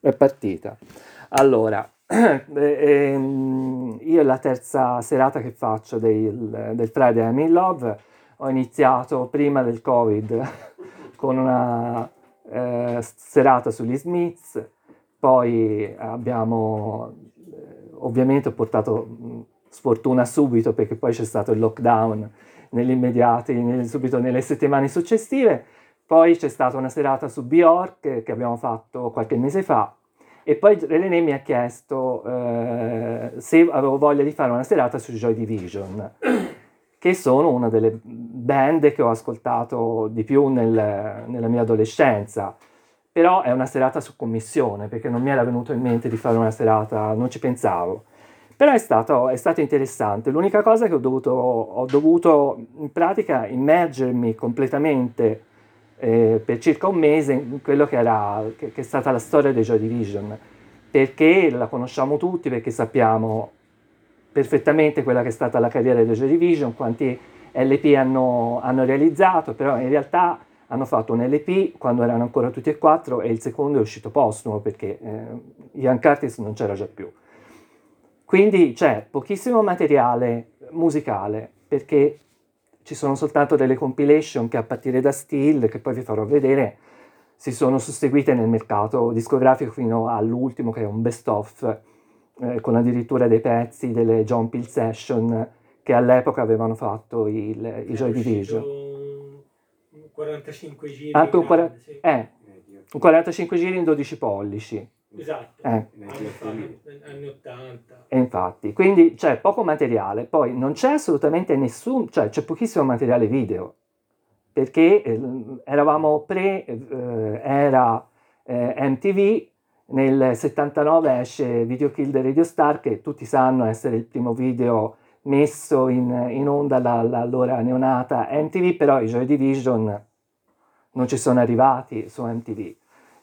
È partita. Allora, ehm, io è la terza serata che faccio del, del Friday I'm in Love. Ho iniziato prima del Covid con una eh, serata sugli Smiths, poi abbiamo eh, ovviamente ho portato mh, sfortuna subito perché poi c'è stato il lockdown negli immediati, nel, subito nelle settimane successive. Poi c'è stata una serata su Bjork che abbiamo fatto qualche mese fa e poi René mi ha chiesto eh, se avevo voglia di fare una serata su Joy Division, che sono una delle band che ho ascoltato di più nel, nella mia adolescenza. Però è una serata su commissione, perché non mi era venuto in mente di fare una serata, non ci pensavo. Però è stato, è stato interessante. L'unica cosa che ho dovuto, ho dovuto in pratica immergermi completamente eh, per circa un mese quello che, era, che, che, è stata la storia dei Joy Division, perché la conosciamo tutti, perché sappiamo perfettamente quella che è stata la carriera dei Joy Division, quanti LP hanno, hanno realizzato, però in realtà hanno fatto un LP quando erano ancora tutti e quattro e il secondo è uscito postumo perché eh, Ian Curtis non c'era già più. Quindi c'è pochissimo materiale musicale perché ci sono soltanto delle compilation che a partire da Steel, che poi vi farò vedere, si sono susseguite nel mercato discografico fino all'ultimo che è un best of eh, con addirittura dei pezzi delle John Peel Session che all'epoca avevano fatto il, i Joy Division. 45 giri. Anche un, 40, sì. eh, un 45 giri in 12 pollici. Esatto, eh. anni, anni 80. E infatti, quindi c'è poco materiale, poi non c'è assolutamente nessun, cioè c'è pochissimo materiale video, perché eh, eravamo pre, eh, era eh, MTV, nel 79 esce Video Kill the Radio Star, che tutti sanno essere il primo video messo in, in onda dall'allora neonata MTV, però i Joy Division non ci sono arrivati su MTV.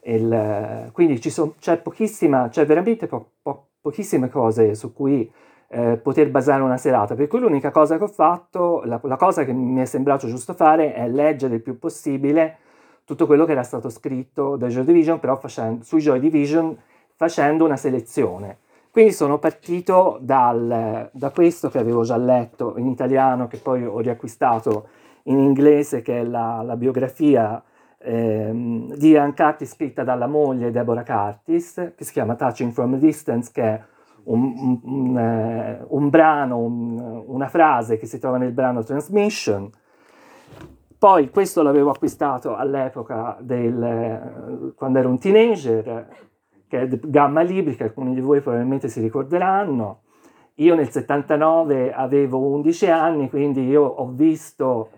Il, quindi son, c'è pochissima, c'è veramente po, po, pochissime cose su cui eh, poter basare una serata, per cui l'unica cosa che ho fatto, la, la, cosa che mi è sembrato giusto fare è leggere il più possibile tutto quello che era stato scritto da Joy Division, però facendo, su Joy Division facendo una selezione. Quindi sono partito dal, da questo che avevo già letto in italiano, che poi ho riacquistato in inglese, che è la, la biografia ehm, di Ian Curtis scritta dalla moglie Deborah Curtis, che si chiama Touching from a Distance, che è un, un, un, eh, un brano, una frase che si trova nel brano Transmission. Poi questo l'avevo acquistato all'epoca del, quando ero un teenager, che è Gamma Libri, che alcuni di voi probabilmente si ricorderanno. Io nel 79 avevo 11 anni, quindi io ho visto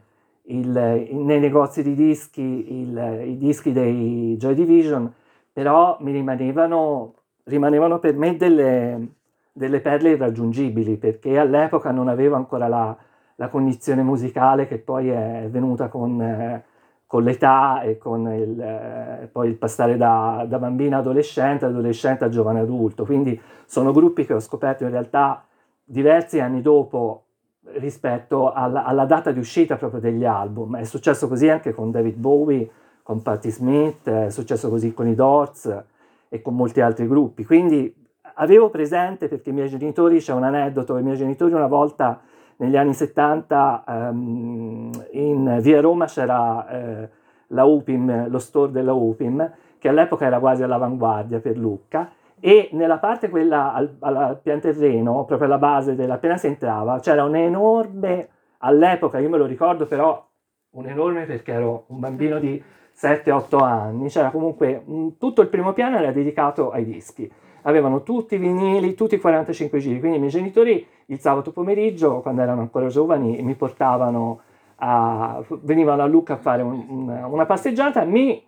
il, nei negozi di dischi il, i dischi dei Joy Division, però mi rimanevano, rimanevano per me delle, delle, perle irraggiungibili, perché all'epoca non avevo ancora la, la cognizione musicale che poi è venuta con, eh, con l'età e con il, eh, poi il passare da, da bambina adolescente, adolescente a giovane adulto. Quindi sono gruppi che ho scoperto in realtà diversi anni dopo rispetto alla, alla, data di uscita proprio degli album. È successo così anche con David Bowie, con Patti Smith, è successo così con i Doors e con molti altri gruppi. Quindi avevo presente, perché i miei genitori, c'è un aneddoto, i miei genitori una volta negli anni 70 um, ehm, in via Roma c'era eh, la UPIM, lo store della UPIM, che all'epoca era quasi all'avanguardia per Lucca, e nella parte quella al, al pianterreno, proprio alla base della, appena si entrava, c'era un enorme, all'epoca io me lo ricordo però, un enorme perché ero un bambino di 7-8 anni, c'era comunque un, tutto il primo piano era dedicato ai dischi, avevano tutti i vinili, tutti i 45 giri, quindi i miei genitori il sabato pomeriggio, quando erano ancora giovani, mi portavano a, venivano a Lucca a fare un, un, una passeggiata, mi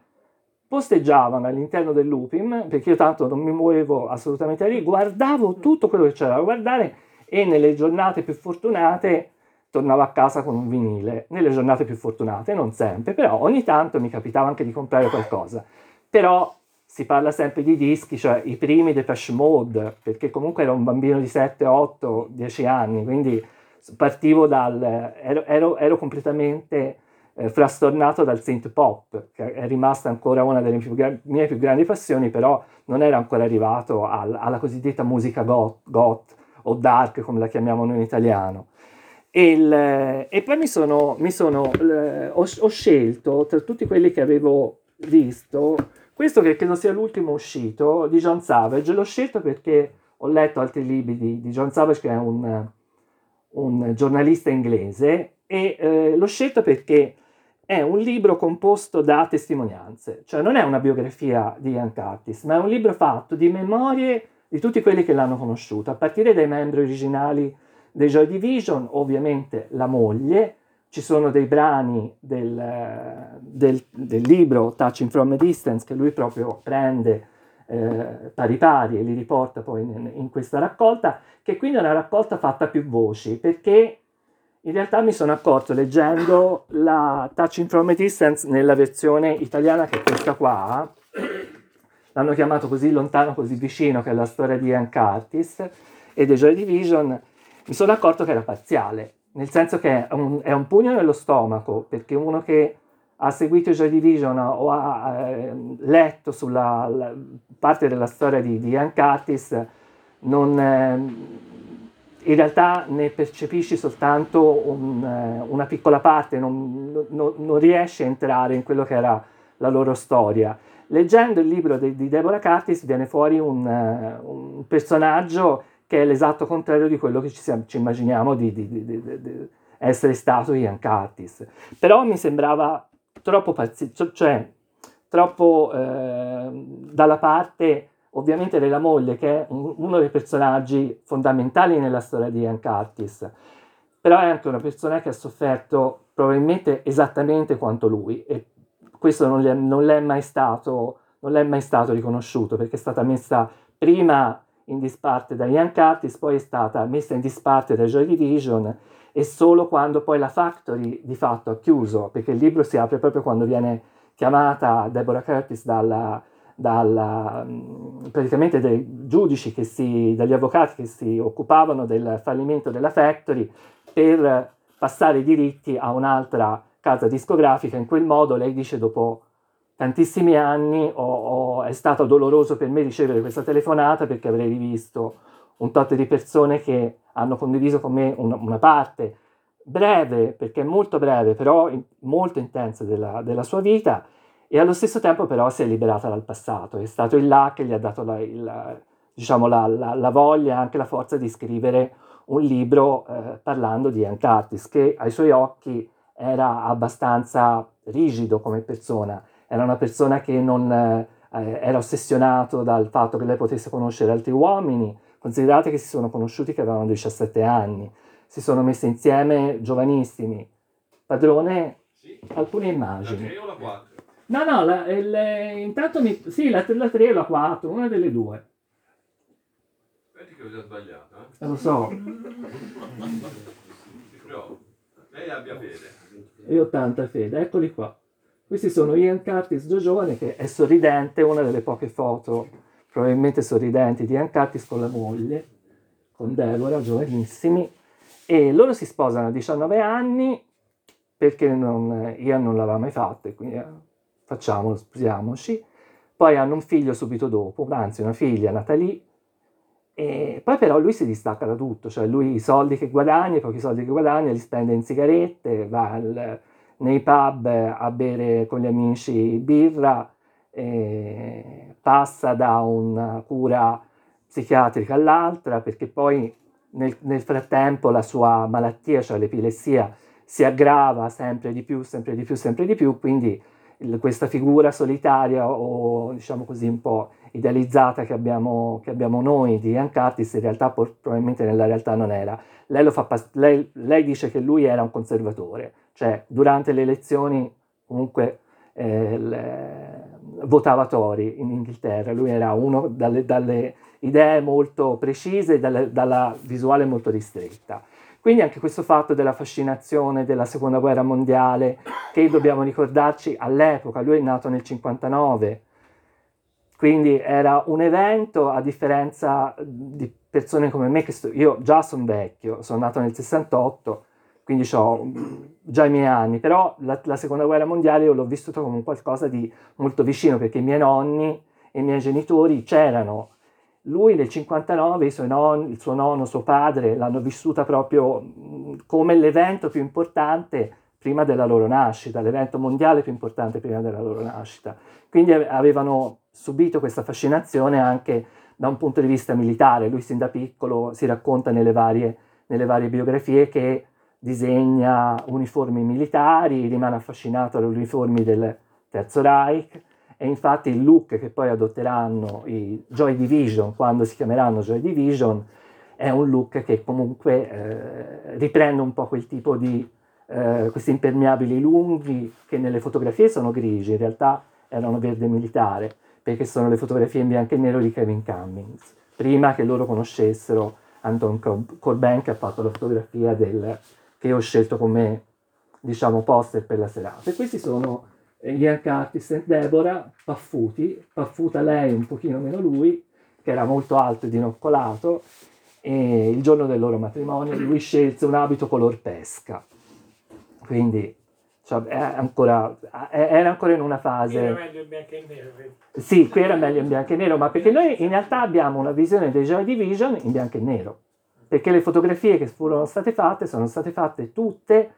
posteggiavano all'interno dell'UPIM, perché io tanto non mi muovevo assolutamente lì, guardavo tutto quello che c'era da guardare e nelle giornate più fortunate tornavo a casa con un vinile, nelle giornate più fortunate, non sempre, però ogni tanto mi capitava anche di comprare qualcosa. Però si parla sempre di dischi, cioè i primi Depeche Mode, perché comunque ero un bambino di 7, 8, 10 anni, quindi partivo dal... ero, ero, ero completamente eh, frastornato dal synth pop, che è rimasta ancora una delle più gra- mie più grandi passioni, però non era ancora arrivato al, alla cosiddetta musica goth, goth, o dark, come la chiamiamo noi in italiano. E, il, e poi mi sono, mi sono ho, ho, scelto tra tutti quelli che avevo visto, questo che credo sia l'ultimo uscito di John Savage, l'ho scelto perché ho letto altri libri di, di John Savage, che è un, un giornalista inglese, e eh, l'ho scelto perché è un libro composto da testimonianze, cioè non è una biografia di Ian Curtis, ma è un libro fatto di memorie di tutti quelli che l'hanno conosciuto, a partire dai membri originali dei Joy Division, ovviamente la moglie, ci sono dei brani del, del, del libro Touching from a Distance che lui proprio prende eh, pari pari e li riporta poi in, in questa raccolta, che quindi è una raccolta fatta a più voci, perché in realtà mi sono accorto leggendo la Touching from a Distance nella versione italiana che è questa qua, l'hanno chiamato così lontano, così vicino, che è la storia di Ian Curtis e dei Joy Division, mi sono accorto che era parziale, nel senso che è un, è un pugno nello stomaco, perché uno che ha seguito Joy Division o ha eh, letto sulla parte della storia di, di Ian Curtis, non, eh, in realtà ne percepisci soltanto un, eh, una piccola parte, non, non, non, riesci a entrare in quello che era la loro storia. Leggendo il libro di, di Deborah Curtis viene fuori un, uh, un, personaggio che è l'esatto contrario di quello che ci, ci immaginiamo di, di, di, essere stato Ian Curtis. Però mi sembrava troppo, parzi- cioè, troppo eh, dalla parte ovviamente della moglie, che è un, uno dei personaggi fondamentali nella storia di Ian Curtis, però è anche una persona che ha sofferto probabilmente esattamente quanto lui e questo non, è, non, l'è mai stato, non l'è mai stato riconosciuto perché è stata messa prima in disparte da Ian Curtis, poi è stata messa in disparte da Joy Division e solo quando poi la Factory di fatto ha chiuso, perché il libro si apre proprio quando viene chiamata Deborah Curtis dalla, dalla, praticamente dai giudici, che si, dagli avvocati che si occupavano del fallimento della Factory per passare i diritti a un'altra casa discografica. In quel modo lei dice dopo tantissimi anni ho, ho, è stato doloroso per me ricevere questa telefonata perché avrei rivisto un tot di persone che hanno condiviso con me una, una parte breve, perché molto breve, però in, molto intensa della, della sua vita e allo stesso tempo però si è liberata dal passato, è stato il là che gli ha dato la, il, diciamo, la, la, la, voglia e anche la forza di scrivere un libro eh, parlando di Ian Curtis, che ai suoi occhi era abbastanza rigido come persona, era una persona che non eh, era ossessionato dal fatto che lei potesse conoscere altri uomini, considerate che si sono conosciuti che avevano 17 anni, si sono messi insieme giovanissimi. Padrone, sì. alcune immagini. La 3 o la 4? No, no, la, il, intanto mi, sì, la, la 3 o la 4, una delle due. Vedi che ho già sbagliato, eh? Lo so. Però lei abbia fede. E 80 fede, eccoli qua. Questi sono Ian Curtis già giovane che è sorridente, una delle poche foto probabilmente sorridenti di Ian Curtis con la moglie, con Deborah, giovanissimi, e loro si sposano a 19 anni perché non, Ian non l'aveva mai fatto, e quindi facciamolo, sposiamoci. Poi hanno un figlio subito dopo, anzi una figlia, Natalie, e poi però lui si distacca da tutto, cioè lui i soldi che guadagna, i pochi soldi che guadagna li spende in sigarette, va al, nei pub a bere con gli amici birra, passa da una cura psichiatrica all'altra perché poi nel, nel frattempo la sua malattia, cioè l'epilessia, si aggrava sempre di più, sempre di più, sempre di più, quindi questa figura solitaria o diciamo così un po' idealizzata che abbiamo, che abbiamo noi di Ian Curtis in realtà probabilmente nella realtà non era. Lei, pass- lei, lei, dice che lui era un conservatore, cioè durante le elezioni comunque eh, le, votava Tory in Inghilterra, lui era uno dalle, dalle idee molto precise e dalle, dalla visuale molto ristretta. Quindi anche questo fatto della fascinazione della seconda guerra mondiale, che dobbiamo ricordarci all'epoca, lui è nato nel 59, quindi era un evento a differenza di persone come me, che sto, io già sono vecchio, sono nato nel 68, quindi ho già i miei anni, però la, la seconda guerra mondiale io l'ho vissuta come qualcosa di molto vicino perché i miei nonni e i miei genitori c'erano. Lui nel 59, nonni, il suo nonno, suo padre l'hanno vissuta proprio come l'evento più importante prima della loro nascita, l'evento mondiale più importante prima della loro nascita. Quindi avevano subito questa fascinazione anche da un punto di vista militare. Lui sin da piccolo si racconta nelle varie, nelle varie biografie che disegna uniformi militari, rimane affascinato dalle uniformi del Terzo Reich e infatti il look che poi adotteranno i Joy Division quando si chiameranno Joy Division è un look che comunque eh, riprende un po' quel tipo di eh, questi impermeabili lunghi che nelle fotografie sono grigi, in realtà erano verde militare, perché sono le fotografie in bianco e nero di Kevin Cummings, prima che loro conoscessero Anton Corbin che ha fatto la fotografia del, che ho scelto come diciamo poster per la serata. E questi sono Ian Curtis e Deborah paffuti, paffuta lei un pochino meno lui, che era molto alto e dinoccolato, e il giorno del loro matrimonio lui scelse un abito color pesca quindi cioè, ancora, era ancora in una fase... Era meglio in bianco e nero. Sì, qui era meglio in bianco e nero, ma perché noi in realtà abbiamo una visione dei Joy Division in bianco e nero, perché le fotografie che furono state fatte sono state fatte tutte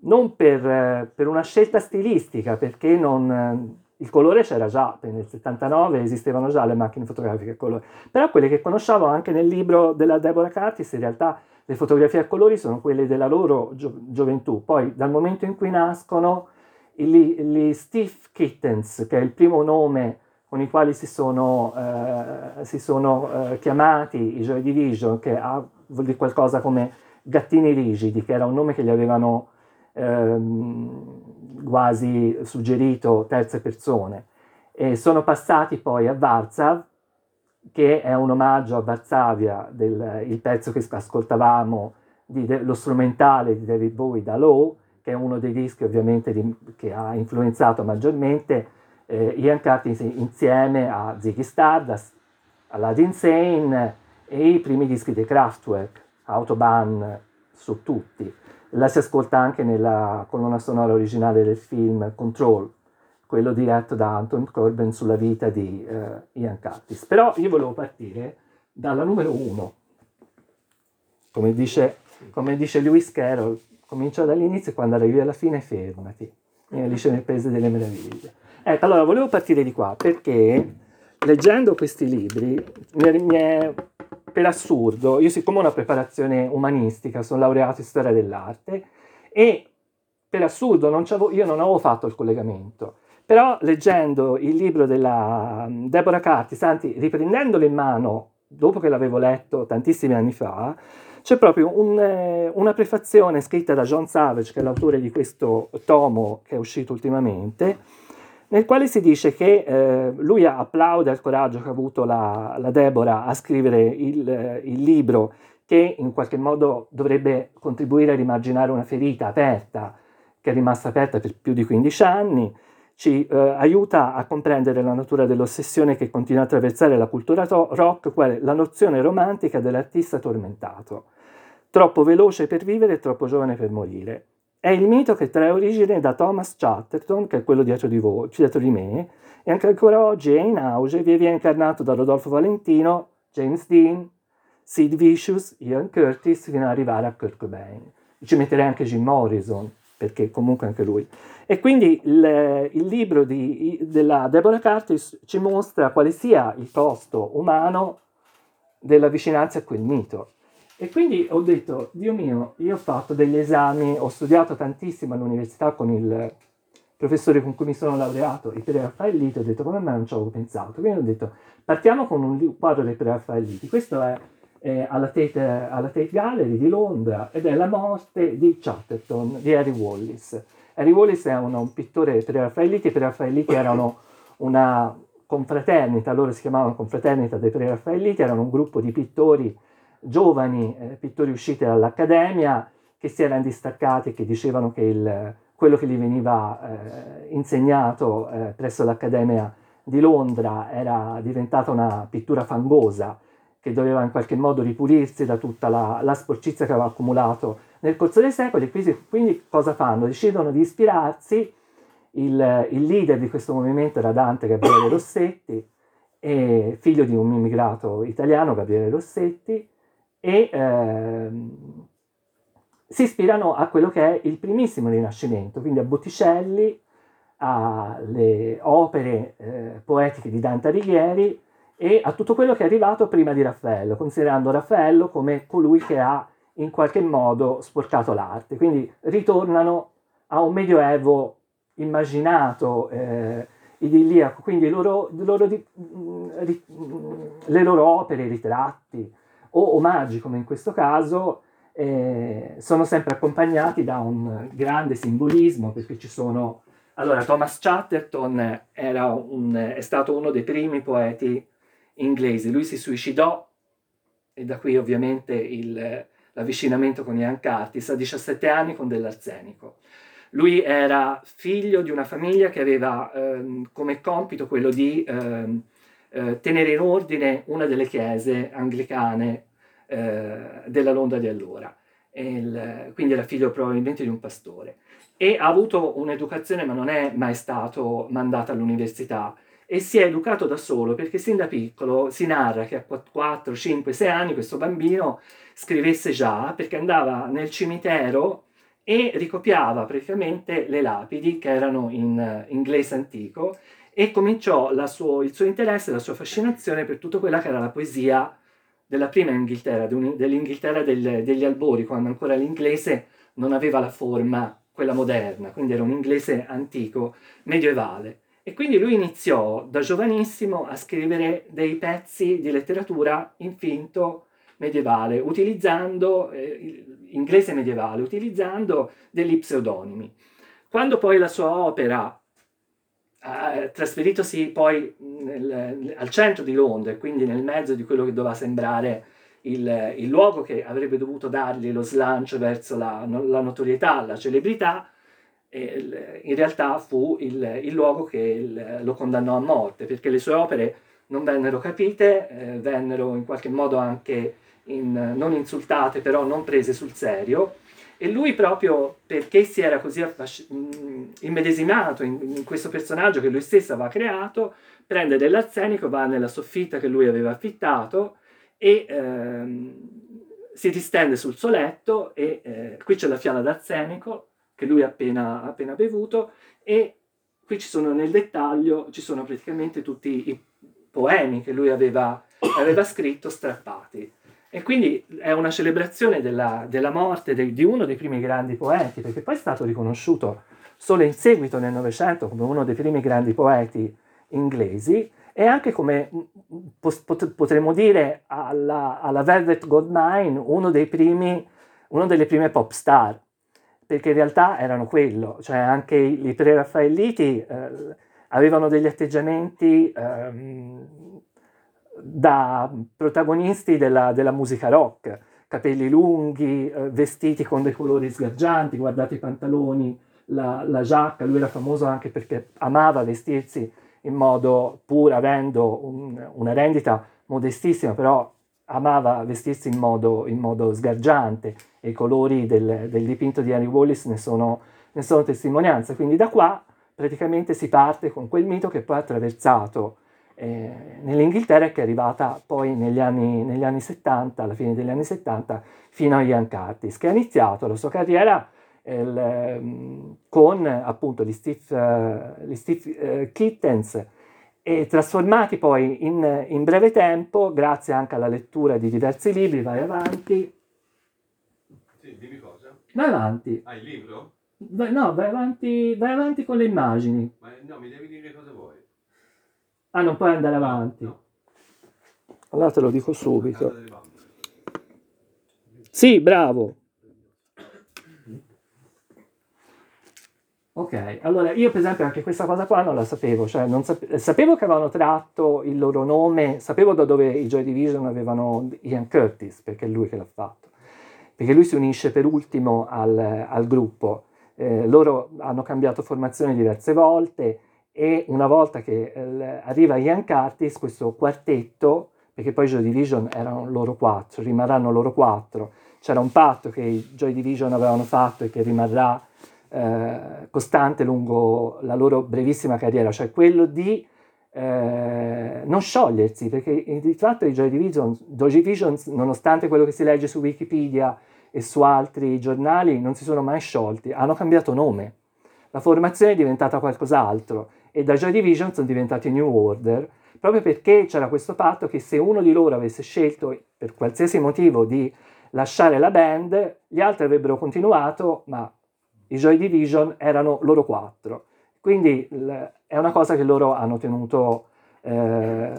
non per, per una scelta stilistica, perché non, il colore c'era già, nel 79 esistevano già le macchine fotografiche a colore, però quelle che conosciamo anche nel libro della Deborah Curtis in realtà le fotografie a colori sono quelle della loro gio- gioventù, poi dal momento in cui nascono gli, Steve Kittens, che è il primo nome con i quali si sono, eh, si sono eh, chiamati i Joy Division, che ha, vuol dire qualcosa come gattini rigidi, che era un nome che gli avevano ehm, quasi suggerito terze persone. E sono passati poi a Varzav, che è un omaggio a Varsavia, del, il pezzo che ascoltavamo, di, de, lo strumentale di David Bowie da Low, che è uno dei dischi ovviamente di, che ha influenzato maggiormente eh, Ian Curtis insieme a Ziggy Stardust, Aladdin Sane e i primi dischi dei Kraftwerk, Autobahn su tutti. La si ascolta anche nella colonna sonora originale del film Control, quello diretto da Anton Corbin sulla vita di uh, Ian Curtis. Però io volevo partire dalla numero uno. Come dice, come dice Lewis Carroll, comincia dall'inizio e quando arrivi alla fine fermati. Mi dice nel Paese delle Meraviglie. Ecco, allora volevo partire di qua perché leggendo questi libri mi è, per assurdo, io siccome ho una preparazione umanistica, sono laureato in storia dell'arte e per assurdo non io non avevo fatto il collegamento. Però leggendo il libro della mm, Deborah Curtis, anzi riprendendolo in mano dopo che l'avevo letto tantissimi anni fa, c'è proprio un, eh, una prefazione scritta da John Savage, che è l'autore di questo tomo che è uscito ultimamente, nel quale si dice che eh, lui applaude al coraggio che ha avuto la, la Deborah a scrivere il, il, libro che in qualche modo dovrebbe contribuire a rimarginare una ferita aperta, che è rimasta aperta per più di 15 anni, ci eh, aiuta a comprendere la natura dell'ossessione che continua a attraversare la cultura to- rock, quale la nozione romantica dell'artista tormentato, troppo veloce per vivere e troppo giovane per morire. È il mito che trae origine da Thomas Chatterton, che è quello dietro di, voi, dietro di me, e anche ancora oggi è in auge, viene incarnato da Rodolfo Valentino, James Dean, Sid Vicious, Ian Curtis, fino ad arrivare a Kurt Cobain. Ci metterei anche Jim Morrison, perché comunque anche lui. E quindi il, il libro di, della Deborah Curtis ci mostra quale sia il costo umano della vicinanza a quel mito. E quindi ho detto, Dio mio, io ho fatto degli esami, ho studiato tantissimo all'università con il professore con cui mi sono laureato, il Pre-Raffaelliti, ho detto come mai non ci avevo pensato. Quindi ho detto, partiamo con un quadro dei Pre-Raffaelliti. Questo è eh, alla, Tate, alla, Tate, Gallery di Londra ed è la morte di Chatterton, di Harry Wallis. Harry Wallis è un, un pittore pre-raffaelliti, i pre-raffaelliti erano una confraternita, loro si chiamavano confraternita dei pre-raffaelliti, erano un gruppo di pittori giovani, eh, pittori usciti dall'accademia, che si erano distaccati, che dicevano che il, quello che gli veniva eh, insegnato eh, presso l'Accademia di Londra era diventata una pittura fangosa, che doveva in qualche modo ripulirsi da tutta la, la sporcizia che aveva accumulato nel corso dei secoli, quindi cosa fanno? Decidono di ispirarsi, il, il leader di questo movimento era Dante Gabriele Rossetti, figlio di un immigrato italiano, Gabriele Rossetti, e ehm, si ispirano a quello che è il primissimo Rinascimento, quindi a Botticelli, alle opere eh, poetiche di Dante Alighieri e a tutto quello che è arrivato prima di Raffaello, considerando Raffaello come colui che ha in qualche modo sporcato l'arte. Quindi ritornano a un medioevo immaginato, eh, idilliaco, quindi loro, loro, ri, le loro opere, i ritratti o omaggi come in questo caso, eh, sono sempre accompagnati da un grande simbolismo perché ci sono... Allora, Thomas Chatterton un, è stato uno dei primi poeti inglesi, lui si suicidò e da qui ovviamente il, l'avvicinamento con Ian Curtis a 17 anni con dell'arsenico. Lui era figlio di una famiglia che aveva ehm, come compito quello di ehm, eh, tenere in ordine una delle chiese anglicane eh, della Londra di allora. Il, quindi era figlio probabilmente di un pastore. E ha avuto un'educazione, ma non è mai stato mandato all'università. E si è educato da solo perché sin da piccolo si narra che a 4, 5, 6 anni questo bambino scrivesse già perché andava nel cimitero e ricopiava praticamente le lapidi che erano in uh, inglese antico e cominciò suo, il suo interesse, la sua fascinazione per tutto quella che era la poesia della prima Inghilterra, dell'Inghilterra del, degli albori, quando ancora l'inglese non aveva la forma, quella moderna, quindi era un inglese antico, medievale. E quindi lui iniziò da giovanissimo a scrivere dei pezzi di letteratura in finto medievale, utilizzando eh, inglese medievale, utilizzando degli pseudonimi. Quando poi la sua opera, trasferitosi poi nel, al centro di Londra, quindi nel mezzo di quello che doveva sembrare il, il luogo che avrebbe dovuto dargli lo slancio verso la, la notorietà, la celebrità, in realtà fu il, il luogo che il, lo condannò a morte, perché le sue opere non vennero capite, eh, vennero in qualche modo anche in, non insultate, però non prese sul serio. E lui proprio perché si era così affasc- mm, immedesimato in, in, questo personaggio che lui stesso aveva creato, prende dell'arsenico, va nella soffitta che lui aveva affittato e ehm, si distende sul suo letto e eh, qui c'è la fiala d'arsenico che lui ha appena, appena bevuto e qui ci sono nel dettaglio, ci sono praticamente tutti i poemi che lui aveva, aveva scritto strappati. E quindi è una celebrazione della, della morte de, di uno dei primi grandi poeti, perché poi è stato riconosciuto solo in seguito nel Novecento come uno dei primi grandi poeti inglesi e anche come potremmo dire alla, alla Velvet Goldmine uno, dei primi, uno delle prime pop star, perché in realtà erano quello, cioè anche i, i pre-raffaelliti eh, avevano degli atteggiamenti eh, da protagonisti della, della, musica rock, capelli lunghi, eh, vestiti con dei colori sgargianti, guardate i pantaloni, la, la, giacca, lui era famoso anche perché amava vestirsi in modo, pur avendo un, una rendita modestissima, però amava vestirsi in modo, in modo sgargiante e i colori del, del, dipinto di Henry Wallis ne sono, ne sono testimonianza. Quindi da qua praticamente si parte con quel mito che poi ha attraversato eh, nell'Inghilterra e che è arrivata poi negli anni, negli anni 70, alla fine degli anni 70, fino a Ian Curtis, che ha iniziato la sua carriera il, ehm, con appunto gli Steve, uh, gli Steve uh, Kittens e trasformati poi in, in, breve tempo, grazie anche alla lettura di diversi libri, vai avanti. Sì, dimmi cosa. Vai avanti. Hai ah, il libro? Vai, no, vai avanti, vai avanti con le immagini. Ma no, mi devi dire cosa vuoi. Ah, non puoi andare avanti. Allora te lo dico subito. Sì, bravo. Ok, allora io per esempio anche questa cosa qua non la sapevo, cioè non sape- sapevo che avevano tratto il loro nome, sapevo da dove i Joy Division avevano Ian Curtis, perché è lui che l'ha fatto, perché lui si unisce per ultimo al, al gruppo. Eh, loro hanno cambiato formazione diverse volte, e una volta che eh, arriva Ian Curtis, questo quartetto, perché poi Joy Division erano loro quattro, rimarranno loro quattro, c'era un patto che i Joy Division avevano fatto e che rimarrà eh, costante lungo la loro brevissima carriera, cioè quello di eh, non sciogliersi, perché di fatto i Joy Division, Joy Division, nonostante quello che si legge su Wikipedia e su altri giornali, non si sono mai sciolti, hanno cambiato nome. La formazione è diventata qualcos'altro e da Joy Division sono diventati New Order, proprio perché c'era questo patto che se uno di loro avesse scelto per qualsiasi motivo di lasciare la band, gli altri avrebbero continuato, ma i Joy Division erano loro quattro. Quindi è una cosa che loro hanno tenuto, eh,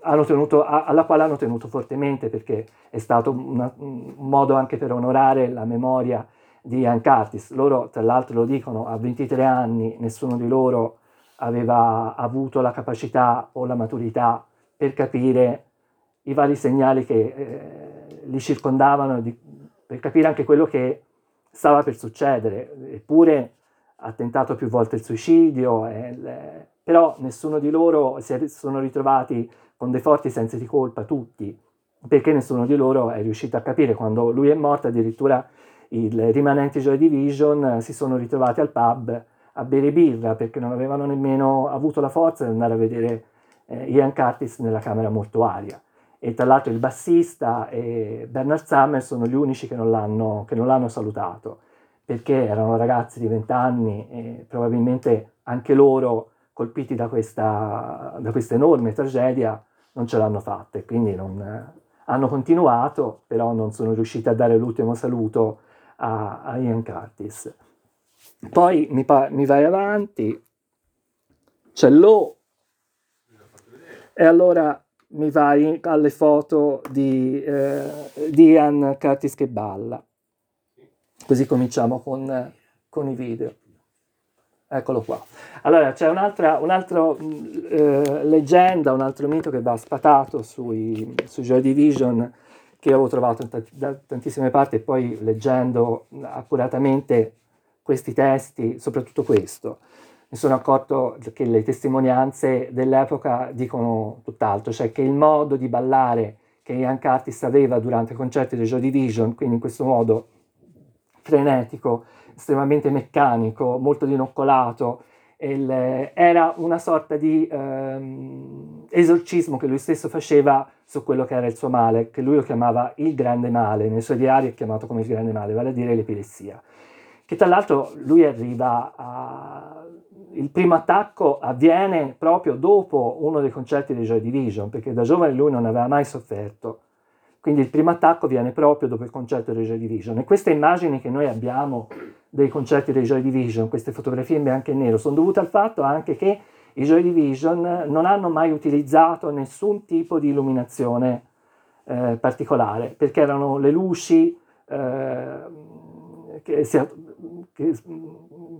hanno tenuto alla quale hanno tenuto fortemente perché è stato una, un modo anche per onorare la memoria di Ian Curtis. Loro, tra l'altro, lo dicono, a 23 anni nessuno di loro aveva avuto la capacità o la maturità per capire i vari segnali che eh, li circondavano, di, per capire anche quello che stava per succedere. Eppure ha tentato più volte il suicidio, le... però nessuno di loro si sono ritrovati con dei forti sensi di colpa, tutti, perché nessuno di loro è riuscito a capire. Quando lui è morto, addirittura i rimanenti Joy Division si sono ritrovati al pub a bere birra perché non avevano nemmeno avuto la forza di andare a vedere eh, Ian Curtis nella camera mortuaria. E tra l'altro il bassista e Bernard Summer sono gli unici che non l'hanno, che non l'hanno salutato perché erano ragazzi di 20 anni e probabilmente anche loro, colpiti da questa, da questa enorme tragedia, non ce l'hanno fatta e quindi non, hanno continuato, però non sono riusciti a dare l'ultimo saluto a, a Ian Curtis. Poi mi, pa- mi vai avanti, c'è Lo, e allora mi vai alle foto di, eh, di Ian Curtis che balla. Così cominciamo con, con i video. Eccolo qua. Allora, c'è un'altra, un'altra eh, leggenda, un altro mito che va spatato sui, su Joy Division che avevo trovato t- da tantissime parti e poi leggendo accuratamente questi testi, soprattutto questo, mi sono accorto che le testimonianze dell'epoca dicono tutt'altro, cioè che il modo di ballare che Ian Curtis aveva durante i concerti di Joy Division, quindi in questo modo frenetico, estremamente meccanico, molto dinoccolato. Il, era una sorta di ehm, esorcismo che lui stesso faceva su quello che era il suo male, che lui lo chiamava il grande male, nei suoi diari è chiamato come il grande male, vale a dire l'epilessia. Che tra l'altro lui arriva a... Il primo attacco avviene proprio dopo uno dei concerti di Joy Division, perché da giovane lui non aveva mai sofferto. Quindi il primo attacco viene proprio dopo il concerto dei Joy Division. E queste immagini che noi abbiamo dei concerti dei Joy Division, queste fotografie in bianco e nero, sono dovute al fatto anche che i Joy Division non hanno mai utilizzato nessun tipo di illuminazione eh, particolare, perché erano le luci eh, che, si, che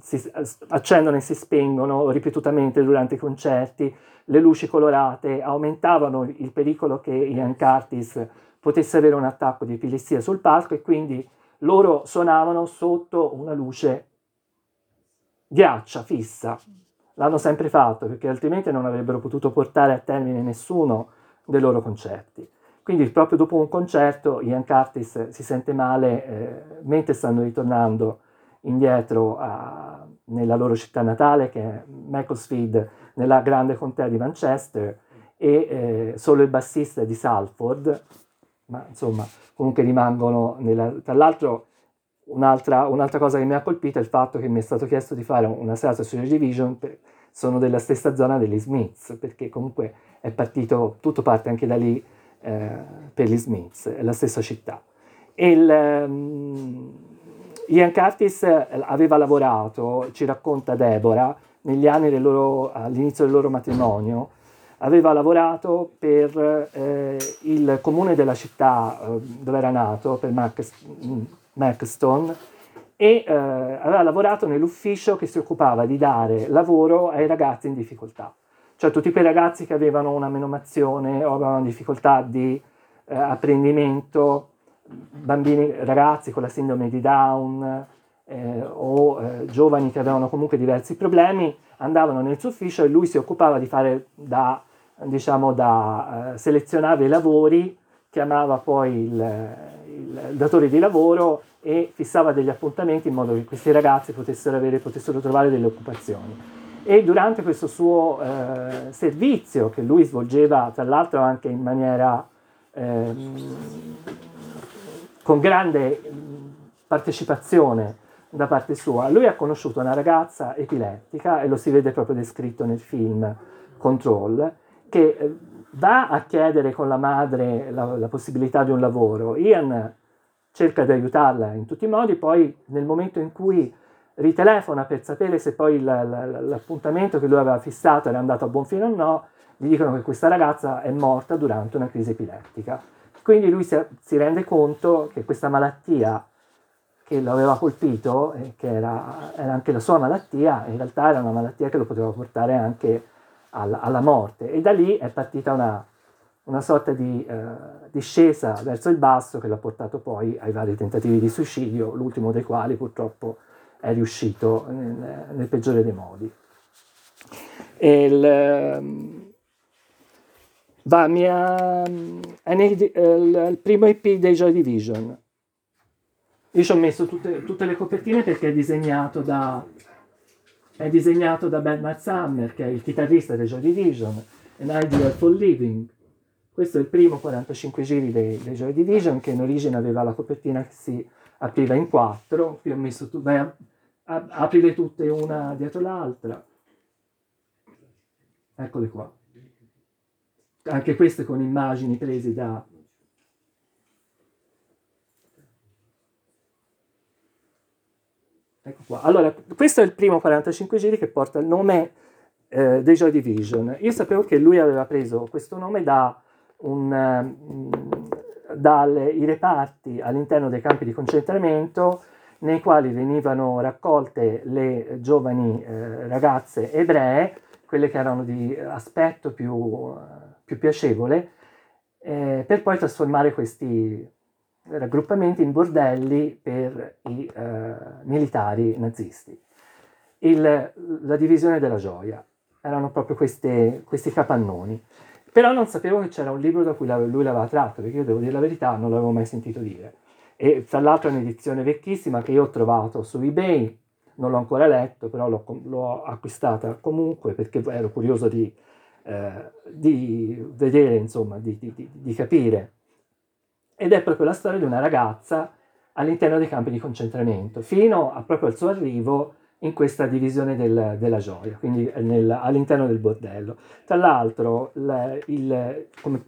si accendono e si spengono ripetutamente durante i concerti, le luci colorate aumentavano il pericolo che Ian Curtis potesse avere un attacco di epilessia sul palco e quindi loro suonavano sotto una luce ghiaccia, fissa. L'hanno sempre fatto perché altrimenti non avrebbero potuto portare a termine nessuno dei loro concerti. Quindi proprio dopo un concerto Ian Curtis si sente male eh, mentre stanno ritornando indietro a, nella loro città natale che è Macclesfield, nella grande contea di Manchester e eh, solo il bassista di Salford ma insomma comunque rimangono nella... Tra l'altro un'altra, un'altra, cosa che mi ha colpito è il fatto che mi è stato chiesto di fare una serata su Division, per, sono della stessa zona degli Smiths, perché comunque è partito, tutto parte anche da lì eh, per gli Smiths, è la stessa città. E il, um, Ian Curtis aveva lavorato, ci racconta Deborah, negli anni del loro, all'inizio del loro matrimonio, aveva lavorato per eh, il comune della città eh, dove era nato, per Maxstone, e eh, aveva lavorato nell'ufficio che si occupava di dare lavoro ai ragazzi in difficoltà, cioè tutti quei ragazzi che avevano una menomazione o avevano difficoltà di eh, apprendimento, bambini, ragazzi con la sindrome di Down eh, o eh, giovani che avevano comunque diversi problemi, andavano nel suo ufficio e lui si occupava di fare da diciamo, da eh, selezionare i lavori chiamava poi il, il datore di lavoro e fissava degli appuntamenti in modo che questi ragazzi potessero, avere, potessero trovare delle occupazioni. E durante questo suo eh, servizio, che lui svolgeva tra l'altro anche in maniera eh, con grande partecipazione da parte sua, lui ha conosciuto una ragazza epilettica, e lo si vede proprio descritto nel film Control, che eh, va a chiedere con la madre la, la possibilità di un lavoro. Ian cerca di aiutarla in tutti i modi, poi nel momento in cui ritelefona per sapere se poi la, la, l'appuntamento che lui aveva fissato era andato a buon fine o no, gli dicono che questa ragazza è morta durante una crisi epilettica. Quindi lui si, rende conto che questa malattia che lo aveva colpito, e che era, era, anche la sua malattia, in realtà era una malattia che lo poteva portare anche alla, alla morte. E da lì è partita una, una sorta di eh, discesa verso il basso che l'ha portato poi ai vari tentativi di suicidio, l'ultimo dei quali purtroppo è riuscito nel, nel peggiore dei modi. Il, ehm, va, è nel, il, primo EP dei Joy Division. Io ci ho messo tutte, tutte le copertine perché è disegnato da, è disegnato da Ben Matt che è il chitarrista dei Joy Division, An Ideal for Living. Questo è il primo 45 giri dei, dei Joy Division, che in origine aveva la copertina che si apriva in quattro. Qui ho messo, tu, beh, aprire tutte una dietro l'altra. Eccole qua. Anche queste con immagini prese da... Ecco qua. Allora, questo è il primo 45 giri che porta il nome eh, dei Joy Division. Io sapevo che lui aveva preso questo nome da um, dai reparti all'interno dei campi di concentramento nei quali venivano raccolte le giovani eh, ragazze ebree, quelle che erano di aspetto più, più piacevole, eh, per poi trasformare questi raggruppamenti in bordelli per i eh, militari nazisti. Il, la divisione della gioia, erano proprio queste, questi capannoni. Però non sapevo che c'era un libro da cui lui l'aveva tratto, perché io devo dire la verità, non l'avevo mai sentito dire e tra l'altro è un'edizione vecchissima che io ho trovato su eBay, non l'ho ancora letto, però l'ho, l'ho acquistata comunque perché ero curioso di, eh, di vedere, insomma, di, di, di, capire. Ed è proprio la storia di una ragazza all'interno dei campi di concentramento, fino a proprio al suo arrivo in questa divisione del, della gioia, quindi nel, all'interno del bordello. Tra l'altro, il, il, come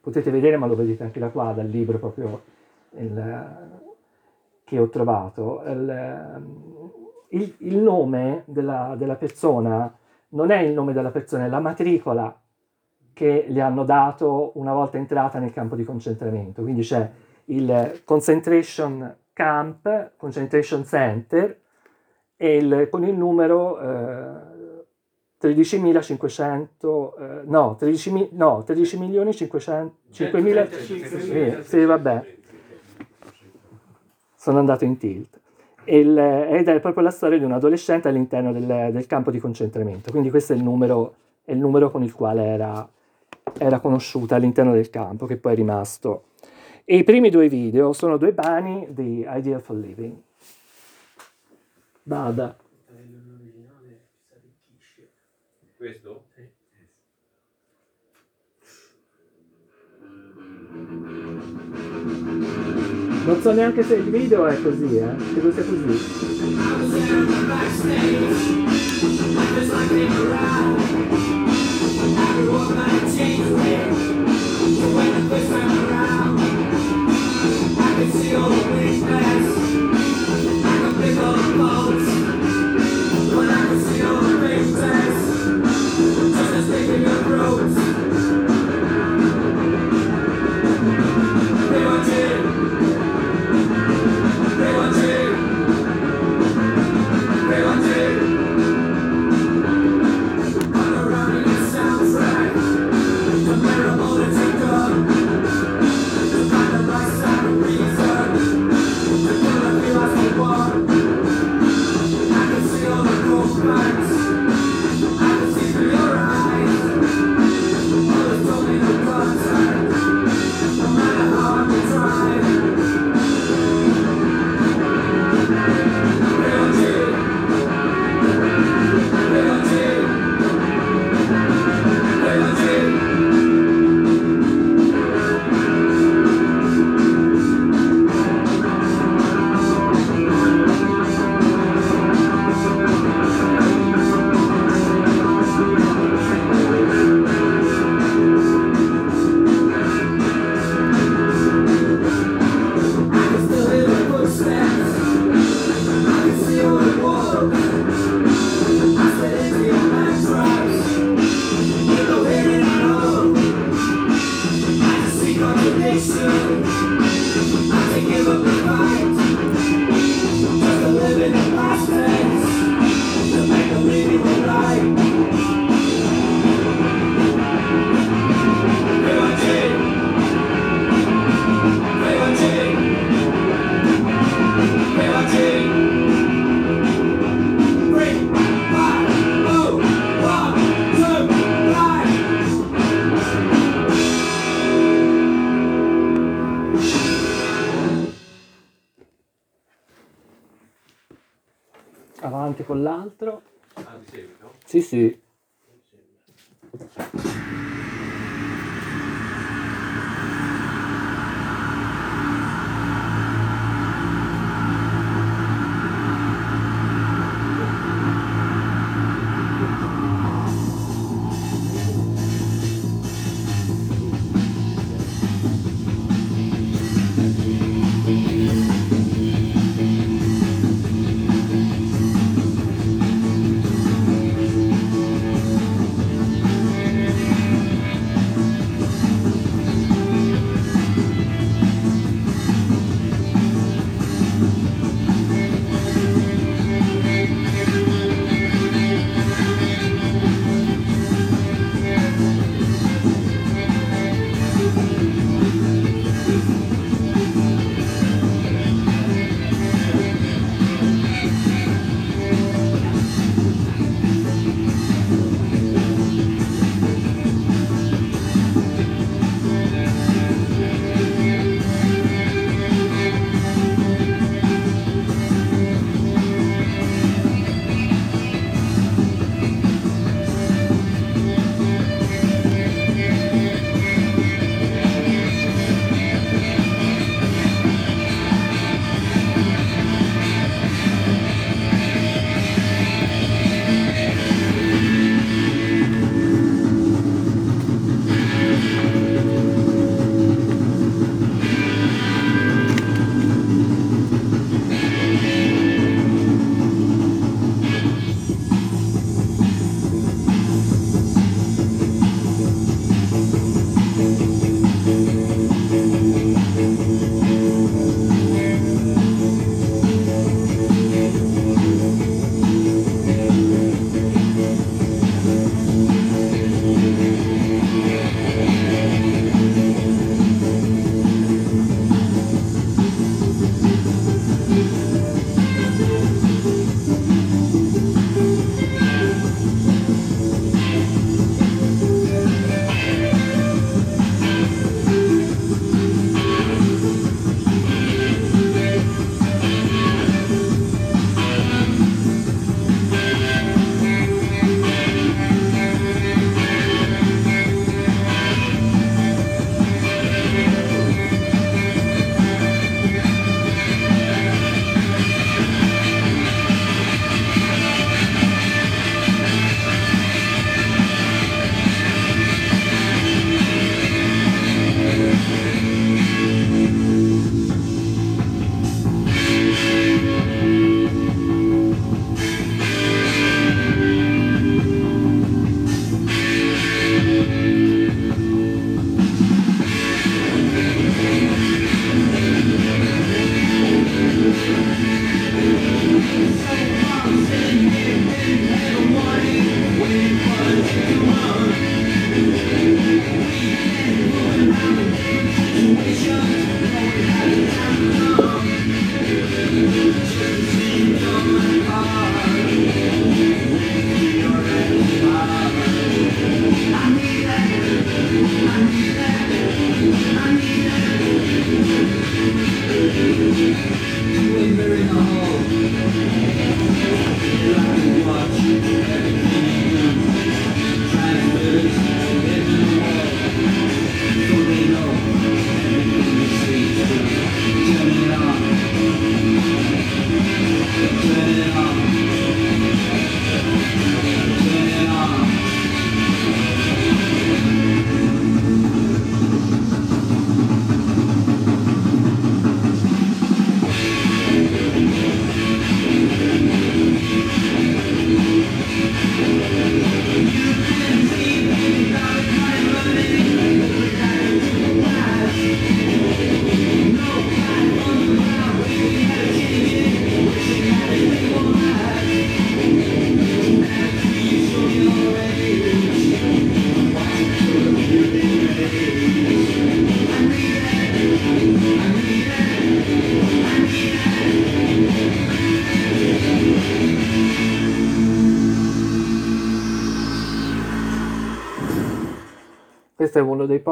potete vedere, ma lo vedete anche da qua, dal libro proprio il, che ho trovato, il, nome della, della, persona non è il nome della persona, è la matricola che gli hanno dato una volta entrata nel campo di concentramento. Quindi c'è il Concentration Camp, Concentration Center, e il, con il numero eh, 13.500, eh, no, 13, no, 13 milioni 500, 5.000, sì, sì, vabbè, sono andato in tilt. Il, ed è proprio la storia di un adolescente all'interno del, del, campo di concentramento. Quindi questo è il numero, è il numero con il quale era, era, conosciuta all'interno del campo, che poi è rimasto. E i primi due video sono due brani di Ideal for Living. Vada. Non so neanche se il video è così, eh. Credo sia così. Con l'altro. Ah, di seguito? Sì, sì.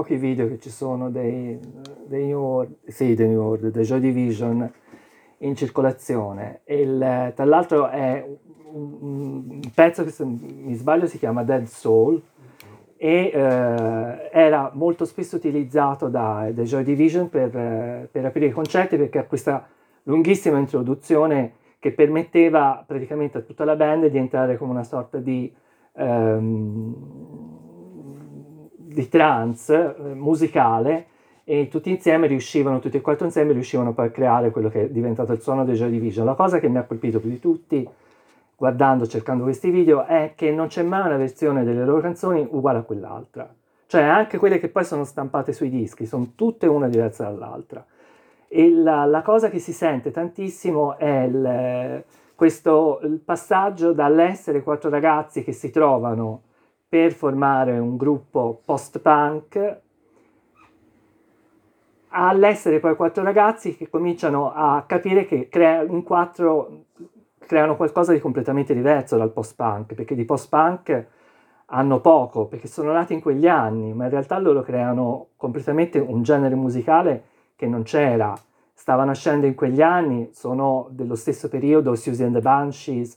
Pochi video che ci sono dei, dei New World, sì, dei New World, dei Joy Division in circolazione. Il, tra l'altro è un, pezzo che se mi sbaglio si chiama Dead Soul e eh, era molto spesso utilizzato da, da Joy Division per, per aprire i concerti perché ha questa lunghissima introduzione che permetteva praticamente a tutta la band di entrare come una sorta di, um, di trance eh, musicale e tutti insieme riuscivano, tutti e quattro insieme riuscivano poi a creare quello che è diventato il suono dei Joy Division. La cosa che mi ha colpito più di tutti, guardando, cercando questi video, è che non c'è mai una versione delle loro canzoni uguale a quell'altra. Cioè anche quelle che poi sono stampate sui dischi, sono tutte una diversa dall'altra. E la, la cosa che si sente tantissimo è il, questo il passaggio dall'essere quattro ragazzi che si trovano per formare un gruppo post-punk all'essere poi quattro ragazzi che cominciano a capire che crea, in quattro creano qualcosa di completamente diverso dal post-punk, perché di post-punk hanno poco, perché sono nati in quegli anni, ma in realtà loro creano completamente un genere musicale che non c'era, stava nascendo in quegli anni, sono dello stesso periodo Susie and the Banshees,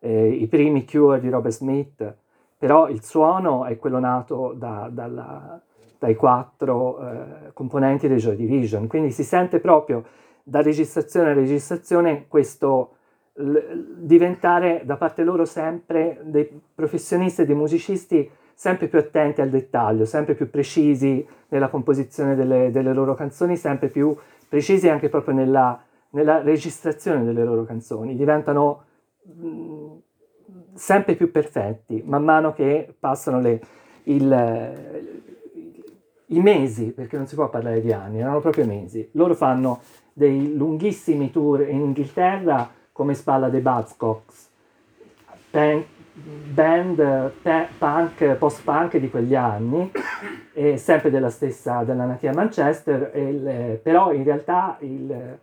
eh, i primi Cure di Robert Smith, però il suono è quello nato da, dalla, dai quattro eh, componenti dei Joy Division, quindi si sente proprio da registrazione a registrazione questo l- diventare da parte loro sempre dei professionisti e dei musicisti sempre più attenti al dettaglio, sempre più precisi nella composizione delle, delle loro canzoni, sempre più precisi anche proprio nella, nella registrazione delle loro canzoni, diventano mh, mm, sempre più perfetti man mano che passano le, il, i mesi, perché non si può parlare di anni, erano proprio mesi. Loro fanno dei lunghissimi tour in Inghilterra come spalla dei Buzzcocks, band pe- punk, post-punk di quegli anni, e sempre della stessa, della nativa Manchester, il, però in realtà il,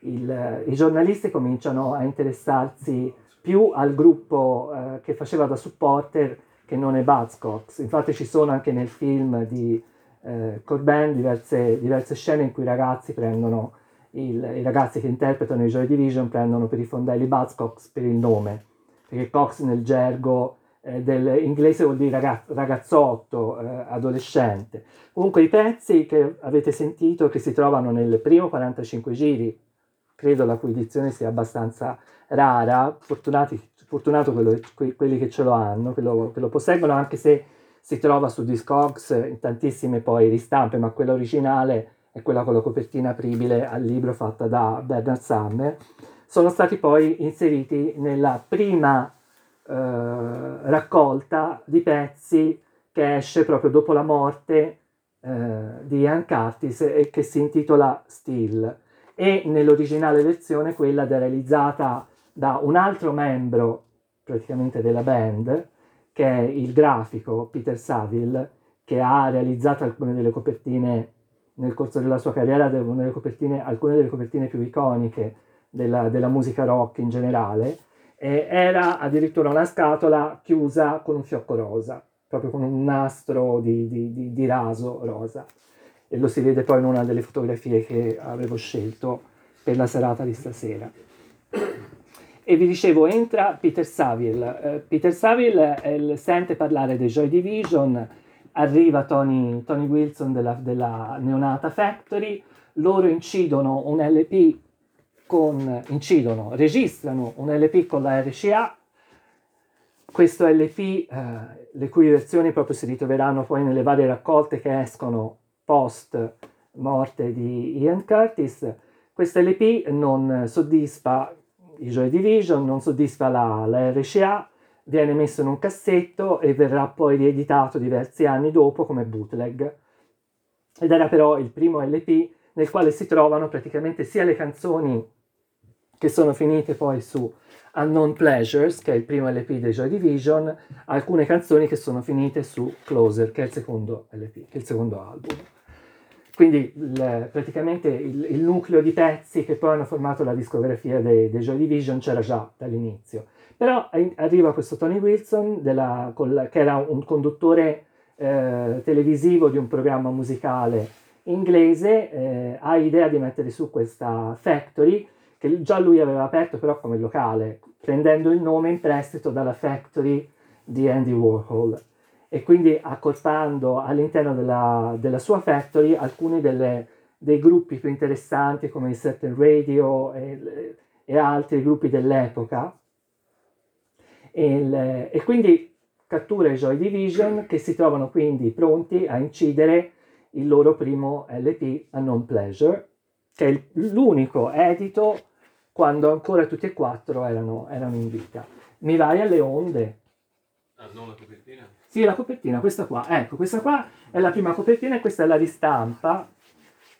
il, i giornalisti cominciano a interessarsi più al gruppo eh, che faceva da supporter che non ai Buzzcocks. Infatti ci sono anche nel film di eh, Corbin diverse, diverse, scene in cui i ragazzi prendono il, i ragazzi che interpretano i Joy Division prendono per i fondelli Buzzcocks per il nome perché Cox nel gergo eh, dell'inglese vuol dire ragazz- ragazzotto, eh, adolescente. Comunque i pezzi che avete sentito che si trovano nel primo 45 giri, credo la cui edizione sia abbastanza rara, fortunati, fortunato quello, que- quelli che ce lo hanno, che lo, che lo posseggono, anche se si trova su Discogs in tantissime poi ristampe, ma quella originale è quella con la copertina apribile al libro fatta da Bernard Summer sono stati poi inseriti nella prima eh, raccolta di pezzi che esce proprio dopo la morte eh, di Ian Curtis e che si intitola Still e nell'originale versione quella realizzata da un altro membro praticamente della band che è il grafico Peter Saville che ha realizzato alcune delle copertine nel corso della sua carriera delle alcune delle copertine più iconiche della, della musica rock in generale, eh, era addirittura una scatola chiusa con un fiocco rosa, proprio con un nastro di, di, di, di raso rosa. E lo si vede poi in una delle fotografie che avevo scelto per la serata di stasera. E vi dicevo, entra Peter Saville. Uh, Peter Saville sente parlare dei Joy Division, arriva Tony, Tony Wilson della, della, neonata Factory, loro incidono un LP con, incidono, registrano un LP con la RCA, questo LP, eh, le cui versioni proprio si ritroveranno poi nelle varie raccolte che escono post morte di Ian Curtis, questo LP non soddisfa i Joy Division, non soddisfa la, la RCA, viene messo in un cassetto e verrà poi rieditato diversi anni dopo come bootleg. Ed era però il primo LP nel quale si trovano praticamente sia le canzoni che sono finite poi su Unknown Pleasures, che è il primo LP dei Joy Division, alcune canzoni che sono finite su Closer, che è il secondo LP, che è il secondo album. Quindi il, praticamente il, il, nucleo di pezzi che poi hanno formato la discografia dei, dei Joy Division c'era già dall'inizio. Però arriva questo Tony Wilson, della, la, che era un conduttore eh, televisivo di un programma musicale inglese, eh, ha idea di mettere su questa factory che già lui aveva aperto però come locale, prendendo il nome in prestito dalla factory di Andy Warhol e quindi accorpando all'interno della, della sua factory alcuni delle, dei gruppi più interessanti come il Certain Radio e, e altri gruppi dell'epoca. E, il, e quindi cattura i Joy Division che si trovano quindi pronti a incidere il loro primo LP, a Non Pleasure, che è l'unico edito quando ancora tutti e quattro erano, erano in vita. Mi vai alle onde. Ah, non la copertina? Sì, la copertina, questa qua. Ecco, questa qua è la prima copertina e questa è la ristampa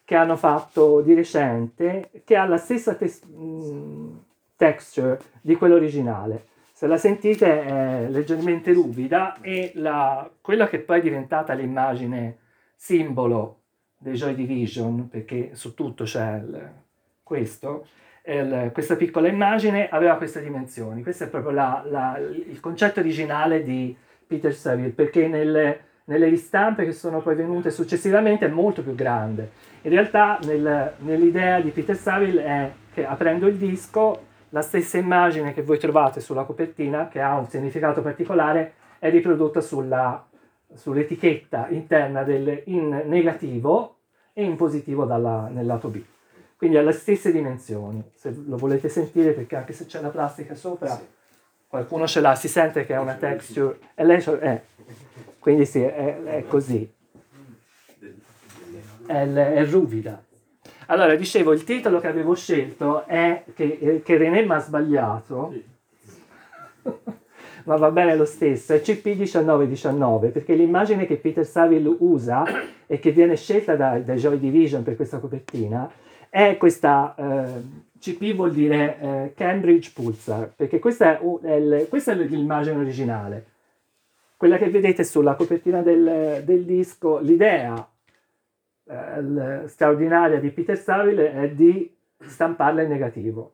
che hanno fatto di recente, che ha la stessa tes- mh, texture di quella originale. Se la sentite è leggermente ruvida e la, quella che poi è diventata l'immagine simbolo dei Joy Division, perché su tutto c'è il, questo, il, questa piccola immagine aveva queste dimensioni. Questo è proprio la, la, il concetto originale di Peter Saville, perché nelle, nelle ristampe che sono poi venute successivamente è molto più grande. In realtà nel, nell'idea di Peter Saville è che aprendo il disco la stessa immagine che voi trovate sulla copertina, che ha un significato particolare, è riprodotta sulla, sull'etichetta interna del, in negativo e in positivo dalla, nel lato B quindi ha le stesse dimensioni, se lo volete sentire perché anche se c'è la plastica sopra, sì. qualcuno ce l'ha, si sente che è una texture, e lei è, quindi sì, è, è così, è, è, ruvida. Allora, dicevo, il titolo che avevo scelto è che, che René mi ha sbagliato, ma va bene lo stesso, è CP1919, perché l'immagine che Peter Saville usa e che viene scelta da, da Joy Division per questa copertina è questa eh, CP vuol dire eh, Cambridge Pulsar, perché questa è, il, questa è, l'immagine originale. Quella che vedete sulla copertina del, del disco, l'idea eh, straordinaria di Peter Saville è di stamparla in negativo,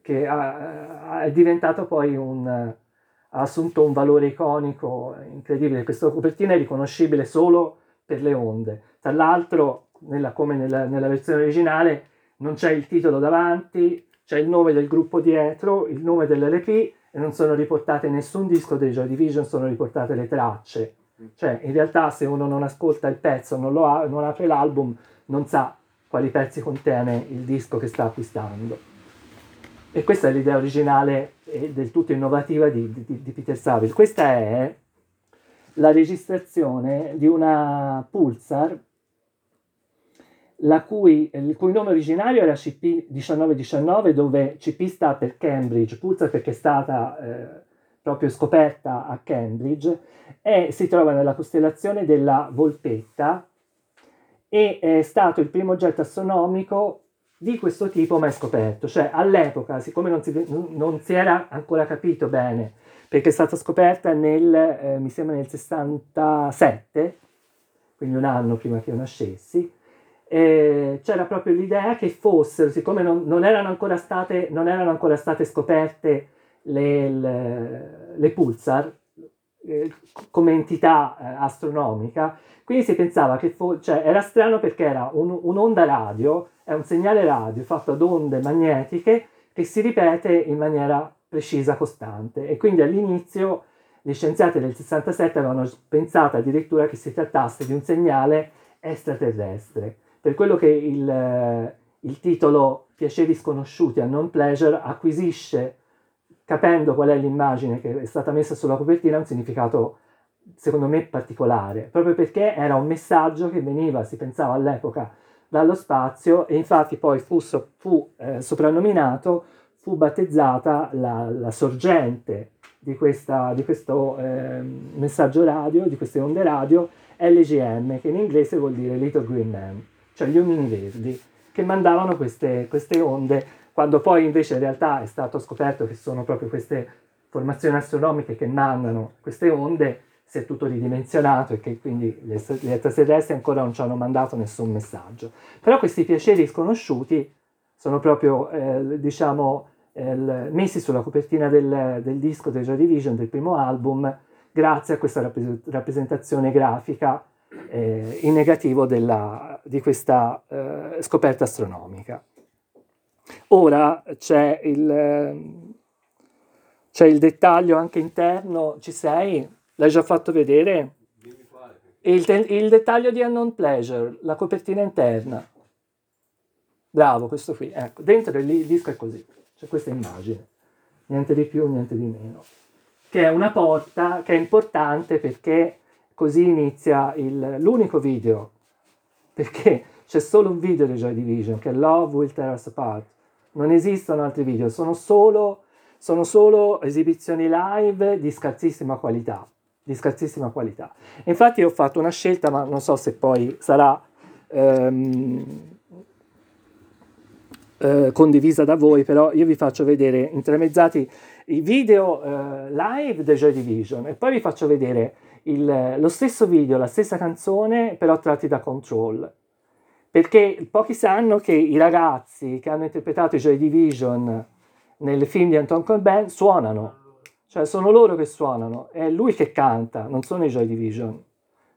che ha, è diventato poi un, ha assunto un valore iconico incredibile. Questa copertina è riconoscibile solo per le onde. Tra l'altro nella, come nella, nella versione originale, non c'è il titolo davanti, c'è il nome del gruppo dietro, il nome dell'LP e non sono riportate nessun disco dei Joy Division, sono riportate le tracce. Cioè, in realtà, se uno non ascolta il pezzo, non, lo ha, non apre l'album, non sa quali pezzi contiene il disco che sta acquistando. E questa è l'idea originale e del tutto innovativa di, di, di Peter Saville. Questa è la registrazione di una Pulsar cui, il cui nome originario era CP1919, dove CP sta per Cambridge, Pulsar perché è stata eh, proprio scoperta a Cambridge, e si trova nella costellazione della Volpetta e è stato il primo oggetto astronomico di questo tipo mai scoperto, cioè all'epoca, siccome non si, non si era ancora capito bene, perché è stata scoperta nel, eh, mi sembra nel 67, quindi un anno prima che io nascessi, eh, c'era proprio l'idea che fossero, siccome non, non, erano, ancora state, non erano ancora state scoperte le, le, le pulsar eh, come entità eh, astronomica, quindi si pensava che fo- cioè, era strano perché era un, un'onda radio, è un segnale radio fatto ad onde magnetiche che si ripete in maniera precisa, costante. E quindi all'inizio gli scienziati del 67 avevano pensato addirittura che si trattasse di un segnale extraterrestre per quello che il, eh, il titolo Piaceri sconosciuti a non pleasure acquisisce, capendo qual è l'immagine che è stata messa sulla copertina, un significato secondo me particolare, proprio perché era un messaggio che veniva, si pensava all'epoca, dallo spazio e infatti poi fu, fu eh, soprannominato, fu battezzata la, la sorgente di, questa, di questo eh, messaggio radio, di queste onde radio, LGM, che in inglese vuol dire Little Green Man cioè gli omini verdi, che mandavano queste, queste onde, quando poi invece in realtà è stato scoperto che sono proprio queste formazioni astronomiche che mandano queste onde, si è tutto ridimensionato e che quindi gli extraterrestri ancora non ci hanno mandato nessun messaggio. Però questi piaceri sconosciuti sono proprio, eh, diciamo, eh, messi sulla copertina del, del disco dei Joy Division, del primo album, grazie a questa rappresentazione grafica eh, in negativo della, di questa eh, scoperta astronomica. Ora c'è il, c'è il dettaglio anche interno, ci sei? L'hai già fatto vedere? Il, il dettaglio di Unknown Pleasure, la copertina interna. Bravo, questo qui. Ecco, dentro il disco è così, c'è questa immagine. Niente di più, niente di meno che è una porta che è importante perché così inizia il, l'unico video, perché c'è solo un video di Joy Division che è Love Will Tear Us Apart, non esistono altri video, sono solo, sono solo esibizioni live di scarsissima qualità, di scarsissima qualità. Infatti ho fatto una scelta, ma non so se poi sarà ehm, eh, condivisa da voi, però io vi faccio vedere intermezzati i video eh, live The Joy Division e poi vi faccio vedere il, lo stesso video, la stessa canzone, però tratti da Control. Perché pochi sanno che i ragazzi che hanno interpretato i Joy Division nel film di Anton Corbin suonano, cioè sono loro che suonano, è lui che canta, non sono i Joy Division.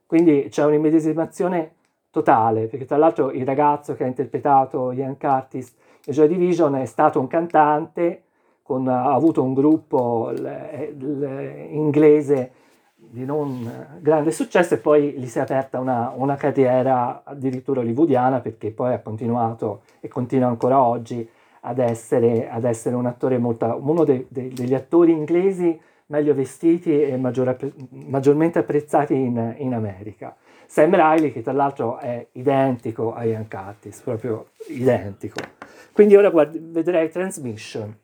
Quindi c'è un'immedesimazione totale, perché tra l'altro il ragazzo che ha interpretato Ian Curtis e Joy Division è stato un cantante con, ha avuto un gruppo l, l, inglese di non grande successo e poi gli si è aperta una, una, carriera addirittura hollywoodiana perché poi ha continuato e continua ancora oggi ad essere, ad essere un attore molto, uno dei, dei, degli attori inglesi meglio vestiti e maggior, maggiormente apprezzati in, in, America. Sam Riley che tra l'altro è identico a Ian Curtis, proprio identico. Quindi ora guard- vedrei Transmission.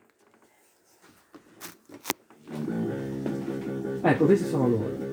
Ecco, questi sono loro.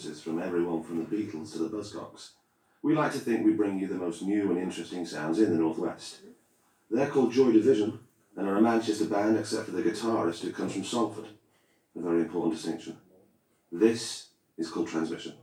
From everyone from the Beatles to the Buzzcocks, we like to think we bring you the most new and interesting sounds in the Northwest. They're called Joy Division and are a Manchester band except for the guitarist who comes from Salford. A very important distinction. This is called Transmission.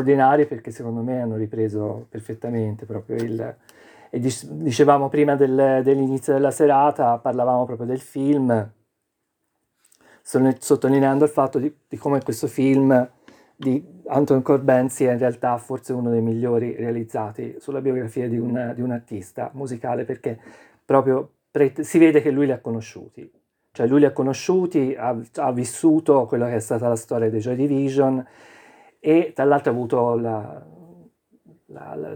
Straordinari perché secondo me hanno ripreso perfettamente proprio il... E dic- dicevamo prima del- dell'inizio della serata, parlavamo proprio del film, sottolineando il fatto di, di come questo film di Anton Corbijn sia in realtà forse uno dei migliori realizzati sulla biografia di un, di un artista musicale perché proprio pre- si vede che lui li ha conosciuti, cioè lui li ha conosciuti, ha, ha vissuto quello che è stata la storia dei Joy Division e tra l'altro ha avuto la, la- la-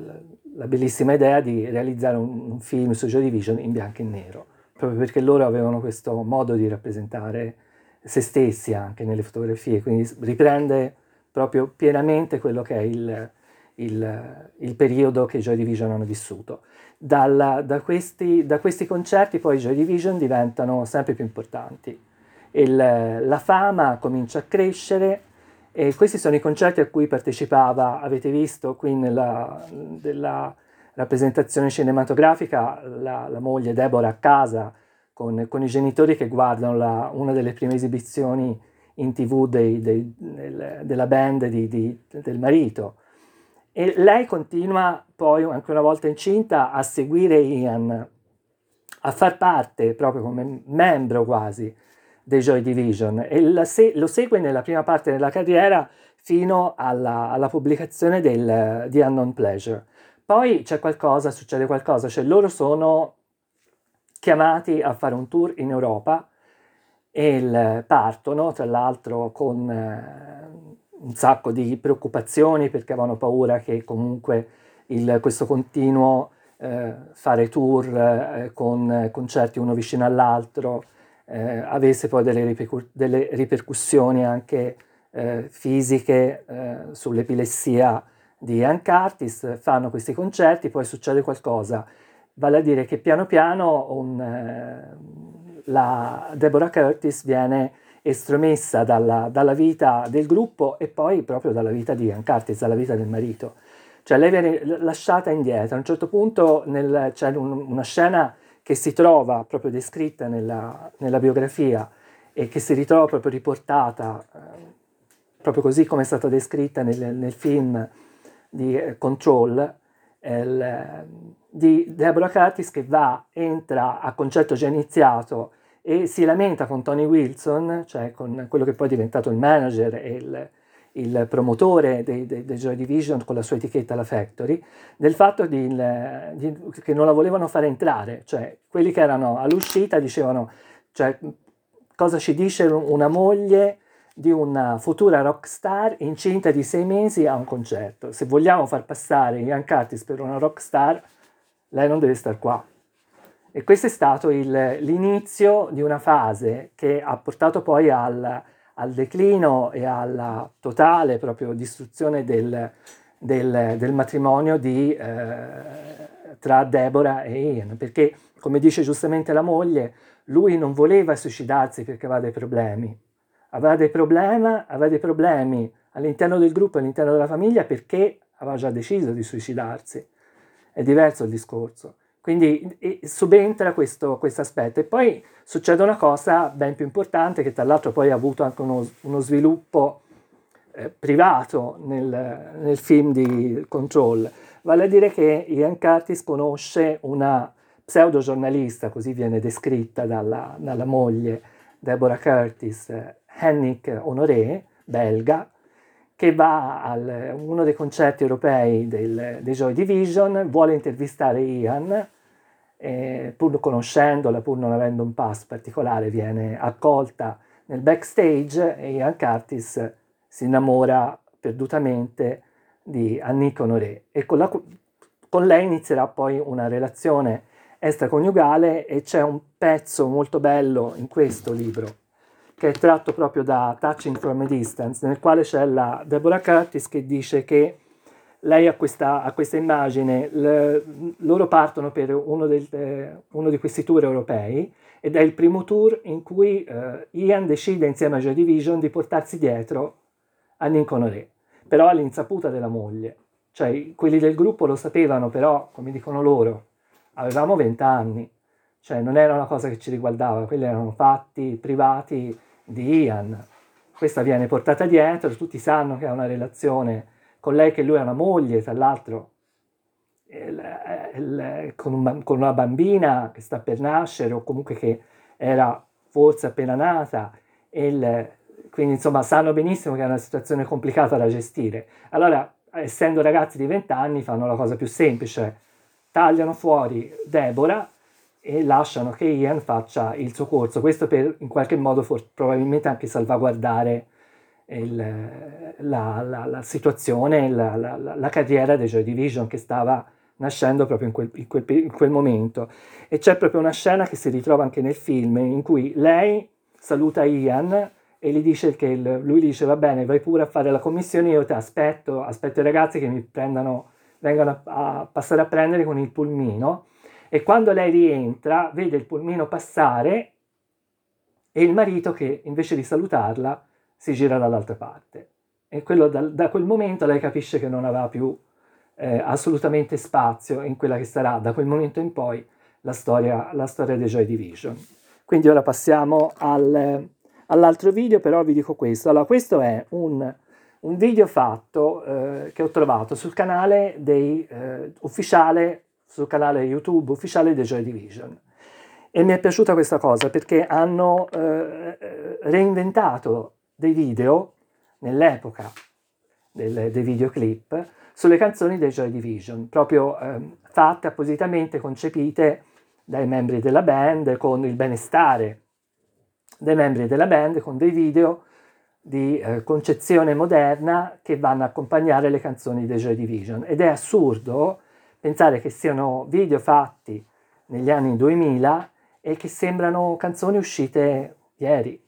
la- bellissima idea di realizzare un, un film su Joy Division in bianco e nero, proprio perché loro avevano questo modo di rappresentare se stessi anche nelle fotografie, quindi riprende proprio pienamente quello che è il, il- il periodo che Joy Division hanno vissuto. Dalla- da, questi, da questi concerti poi Joy Division diventano sempre più importanti. Il- la fama comincia a crescere e questi sono i concerti a cui partecipava, avete visto qui nella della rappresentazione cinematografica, la, la moglie Deborah a casa con, con i genitori che guardano la- una delle prime esibizioni in tv dei- dei- del- della band di- di- del marito. E lei continua poi, anche una volta incinta, a seguire Ian, a far parte proprio come membro quasi dei Joy Division e lo segue nella prima parte della carriera fino alla, alla pubblicazione del, di Unknown Pleasure. Poi c'è qualcosa, succede qualcosa, cioè loro sono chiamati a fare un tour in Europa e partono, tra l'altro con eh, un sacco di preoccupazioni perché avevano paura che comunque il- questo continuo eh, fare tour eh, con concerti uno vicino all'altro, eh, avesse poi delle, ripercu- delle ripercussioni anche eh, fisiche eh, sull'epilessia di Ian Curtis, fanno questi concerti, poi succede qualcosa, vale a dire che piano piano un, eh, la Deborah Curtis viene estromessa dalla, dalla, vita del gruppo e poi proprio dalla vita di Ian Curtis, dalla vita del marito. Cioè lei viene lasciata indietro. A un certo punto nel, c'è un, una scena che si trova proprio descritta nella, nella, biografia e che si ritrova proprio riportata, eh, proprio così come è stata descritta nel, nel film di eh, Control, il, di Deborah Curtis che va, entra a concetto già iniziato e si lamenta con Tony Wilson, cioè con quello che poi è diventato il manager e il, il promotore dei, dei, dei, Joy Division con la sua etichetta La Factory, del fatto di, di, che non la volevano fare entrare, cioè quelli che erano all'uscita dicevano, cioè, cosa ci dice una moglie di una futura rock star incinta di sei mesi a un concerto. Se vogliamo far passare Ian Curtis per una rock star, lei non deve stare qua. E questo è stato il, l'inizio di una fase che ha portato poi al, al declino e alla totale proprio distruzione del, del, del matrimonio di, eh, tra Deborah e Ian, perché come dice giustamente la moglie, lui non voleva suicidarsi perché aveva dei problemi, aveva dei problemi, aveva dei problemi all'interno del gruppo, all'interno della famiglia perché aveva già deciso di suicidarsi. È diverso il discorso. Quindi subentra questo aspetto. E poi succede una cosa ben più importante che tra l'altro poi ha avuto anche uno, uno sviluppo eh, privato nel, nel, film di Control, vale a dire che Ian Curtis conosce una pseudo giornalista, così viene descritta dalla, dalla moglie Deborah Curtis, Henrik Honoré, belga, che va a uno dei concerti europei del, dei Joy Division, vuole intervistare Ian eh, pur conoscendola, pur non avendo un pass particolare, viene accolta nel backstage e Ian Curtis si innamora perdutamente di Annick Honoré. E con, la, con lei inizierà poi una relazione extraconiugale e c'è un pezzo molto bello in questo libro che è tratto proprio da Touching from a Distance, nel quale c'è la Deborah Curtis che dice che lei ha questa, ha questa immagine, le, loro partono per uno, del, eh, uno, di questi tour europei ed è il primo tour in cui eh, Ian decide insieme a Joy Division di portarsi dietro a Honoré, però all'insaputa della moglie. Cioè, quelli del gruppo lo sapevano, però, come dicono loro, avevamo vent'anni, cioè non era una cosa che ci riguardava, quelli erano fatti privati di Ian. Questa viene portata dietro, tutti sanno che ha una relazione con lei che lui ha una moglie, tra l'altro, con, un, con, una bambina che sta per nascere o comunque che era forse appena nata, il, quindi insomma sanno benissimo che è una situazione complicata da gestire. Allora, essendo ragazzi di 20 anni, fanno la cosa più semplice, tagliano fuori Deborah e lasciano che Ian faccia il suo corso, questo per in qualche modo for, probabilmente anche salvaguardare il, la, la, la, situazione, la, la, carriera dei Joy Division che stava nascendo proprio in quel, in, quel, in quel, momento. E c'è proprio una scena che si ritrova anche nel film in cui lei saluta Ian e gli dice che il, lui dice va bene, vai pure a fare la commissione, io ti aspetto, aspetto i ragazzi che mi prendano, vengano a, a passare a prendere con il pulmino. E quando lei rientra, vede il pulmino passare e il marito che invece di salutarla si gira dall'altra parte. E quello, da, da, quel momento lei capisce che non aveva più eh, assolutamente spazio in quella che sarà da quel momento in poi la storia, la storia dei Joy Division. Quindi ora passiamo al, all'altro video, però vi dico questo. Allora, questo è un, un video fatto eh, che ho trovato sul canale dei, eh, ufficiale, sul canale YouTube ufficiale dei Joy Division. E mi è piaciuta questa cosa perché hanno eh, eh reinventato dei video nell'epoca del, dei videoclip sulle canzoni dei Joy Division, proprio eh, fatte appositamente, concepite dai membri della band con il benestare dei membri della band, con dei video di eh, concezione moderna che vanno a accompagnare le canzoni dei Joy Division. Ed è assurdo pensare che siano video fatti negli anni 2000 e che sembrano canzoni uscite ieri.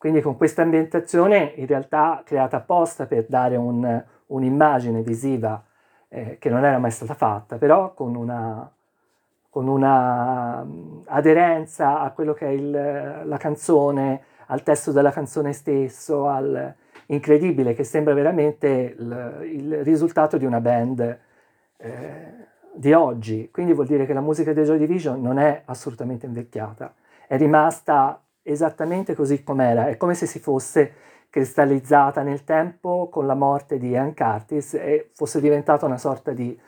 Quindi con questa ambientazione in realtà creata apposta per dare un, un'immagine visiva eh, che non era mai stata fatta, però con una, con una aderenza a quello che è il, la canzone, al testo della canzone stesso, al incredibile che sembra veramente il, il risultato di una band eh, di oggi. Quindi vuol dire che la musica dei Joy Division non è assolutamente invecchiata, è rimasta esattamente così com'era, è come se si fosse cristallizzata nel tempo con la morte di Ian Curtis e fosse diventata una sorta di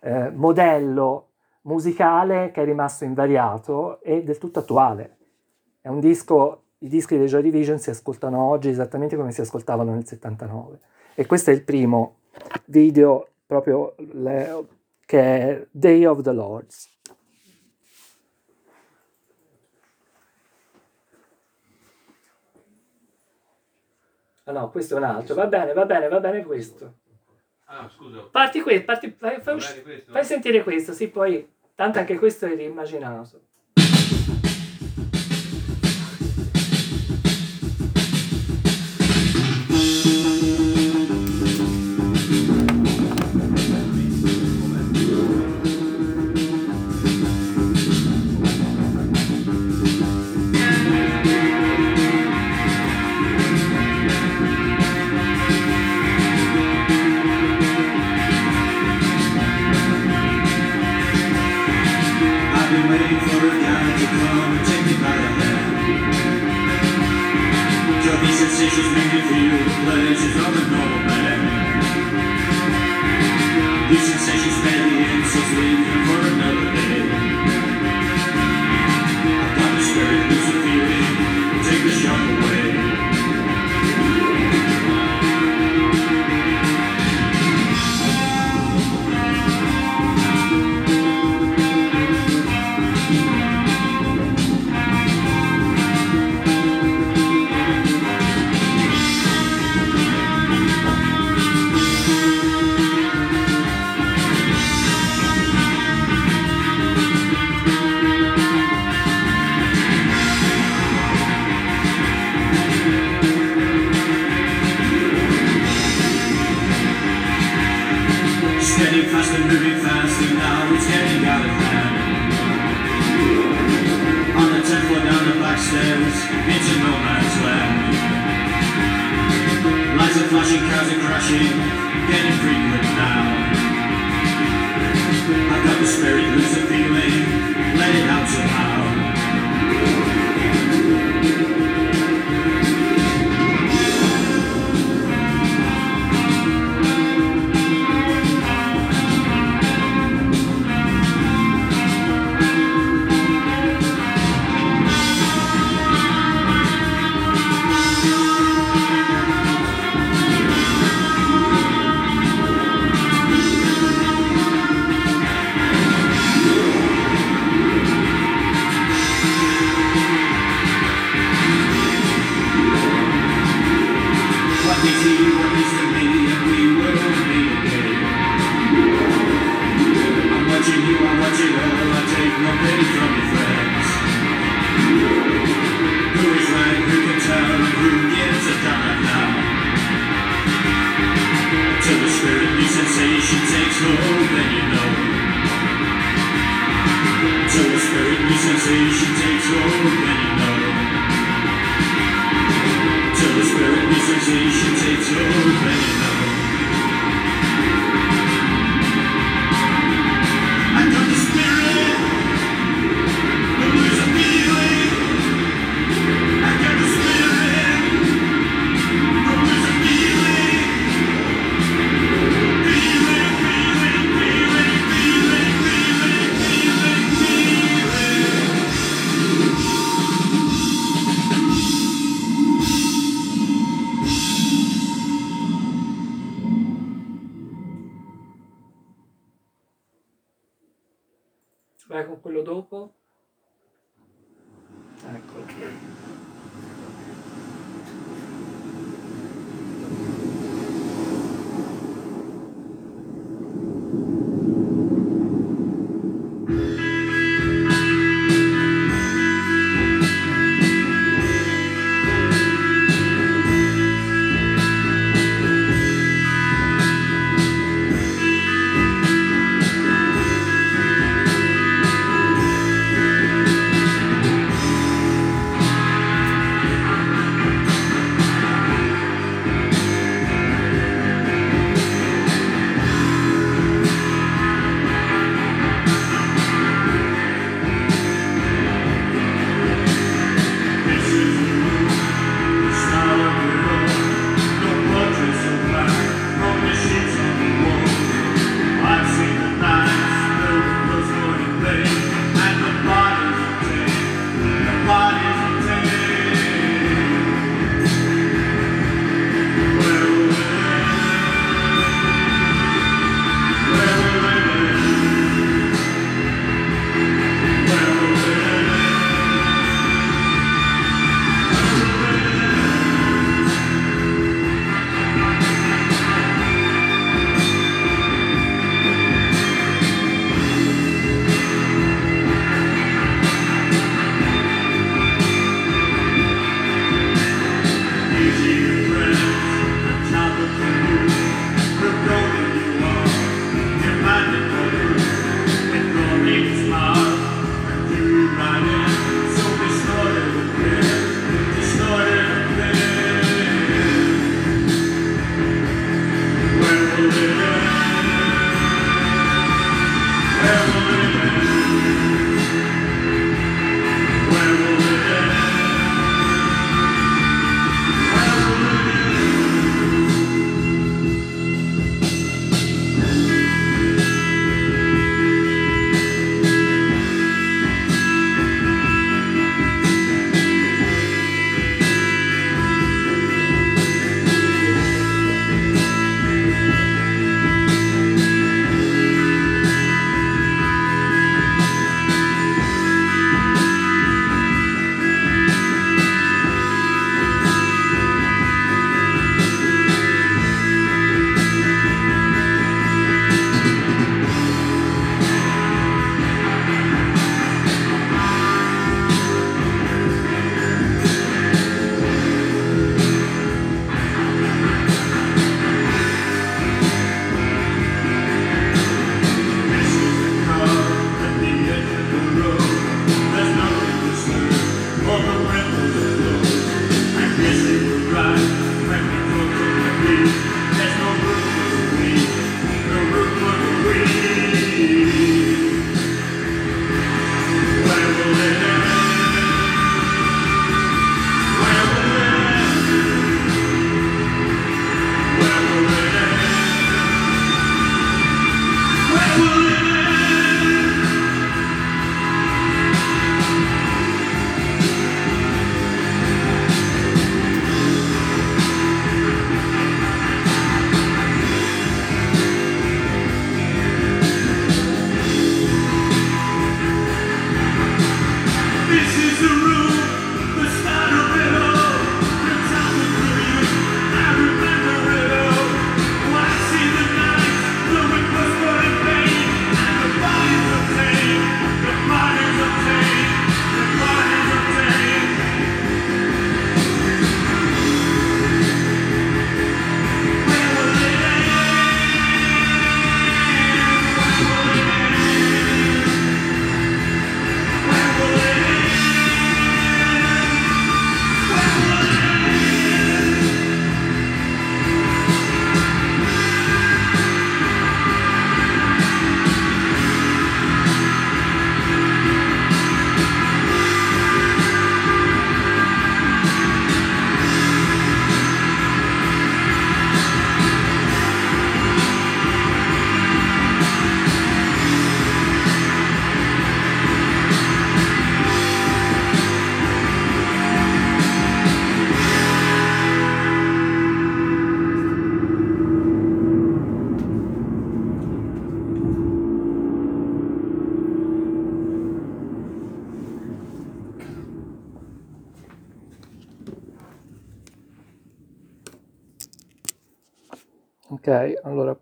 eh, modello musicale che è rimasto invariato e del tutto attuale. È un disco, i dischi dei Joy Division si ascoltano oggi esattamente come si ascoltavano nel 79 e questo è il primo video proprio le, che è Day of the Lords. Ah no, questo è un altro. Va bene, va bene, va bene questo. Ah, scusa. Parti qui, parti, fai, fai, questo? fai sentire questo, sì, poi tanto anche questo è riimmaginato.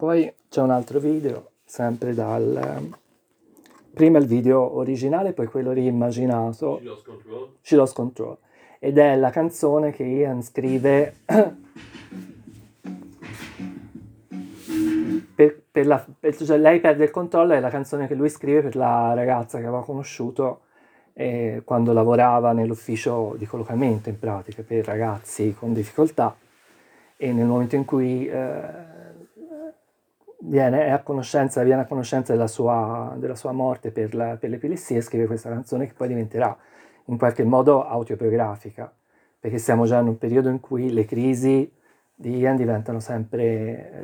Poi c'è un altro video, sempre dal... Prima il video originale, poi quello reimmaginato, She lost control. She Lost Control, ed è la canzone che Ian scrive per, per la, per- cioè lei perde il controllo, è la canzone che lui scrive per la ragazza che aveva conosciuto eh, quando lavorava nell'ufficio di collocamento in pratica per ragazzi con difficoltà. E nel momento in cui eh, viene, a conoscenza, viene a conoscenza della sua, della sua morte per, la- per l'epilessia, scrive questa canzone che poi diventerà in qualche modo autobiografica, perché siamo già in un periodo in cui le crisi di Ian diventano sempre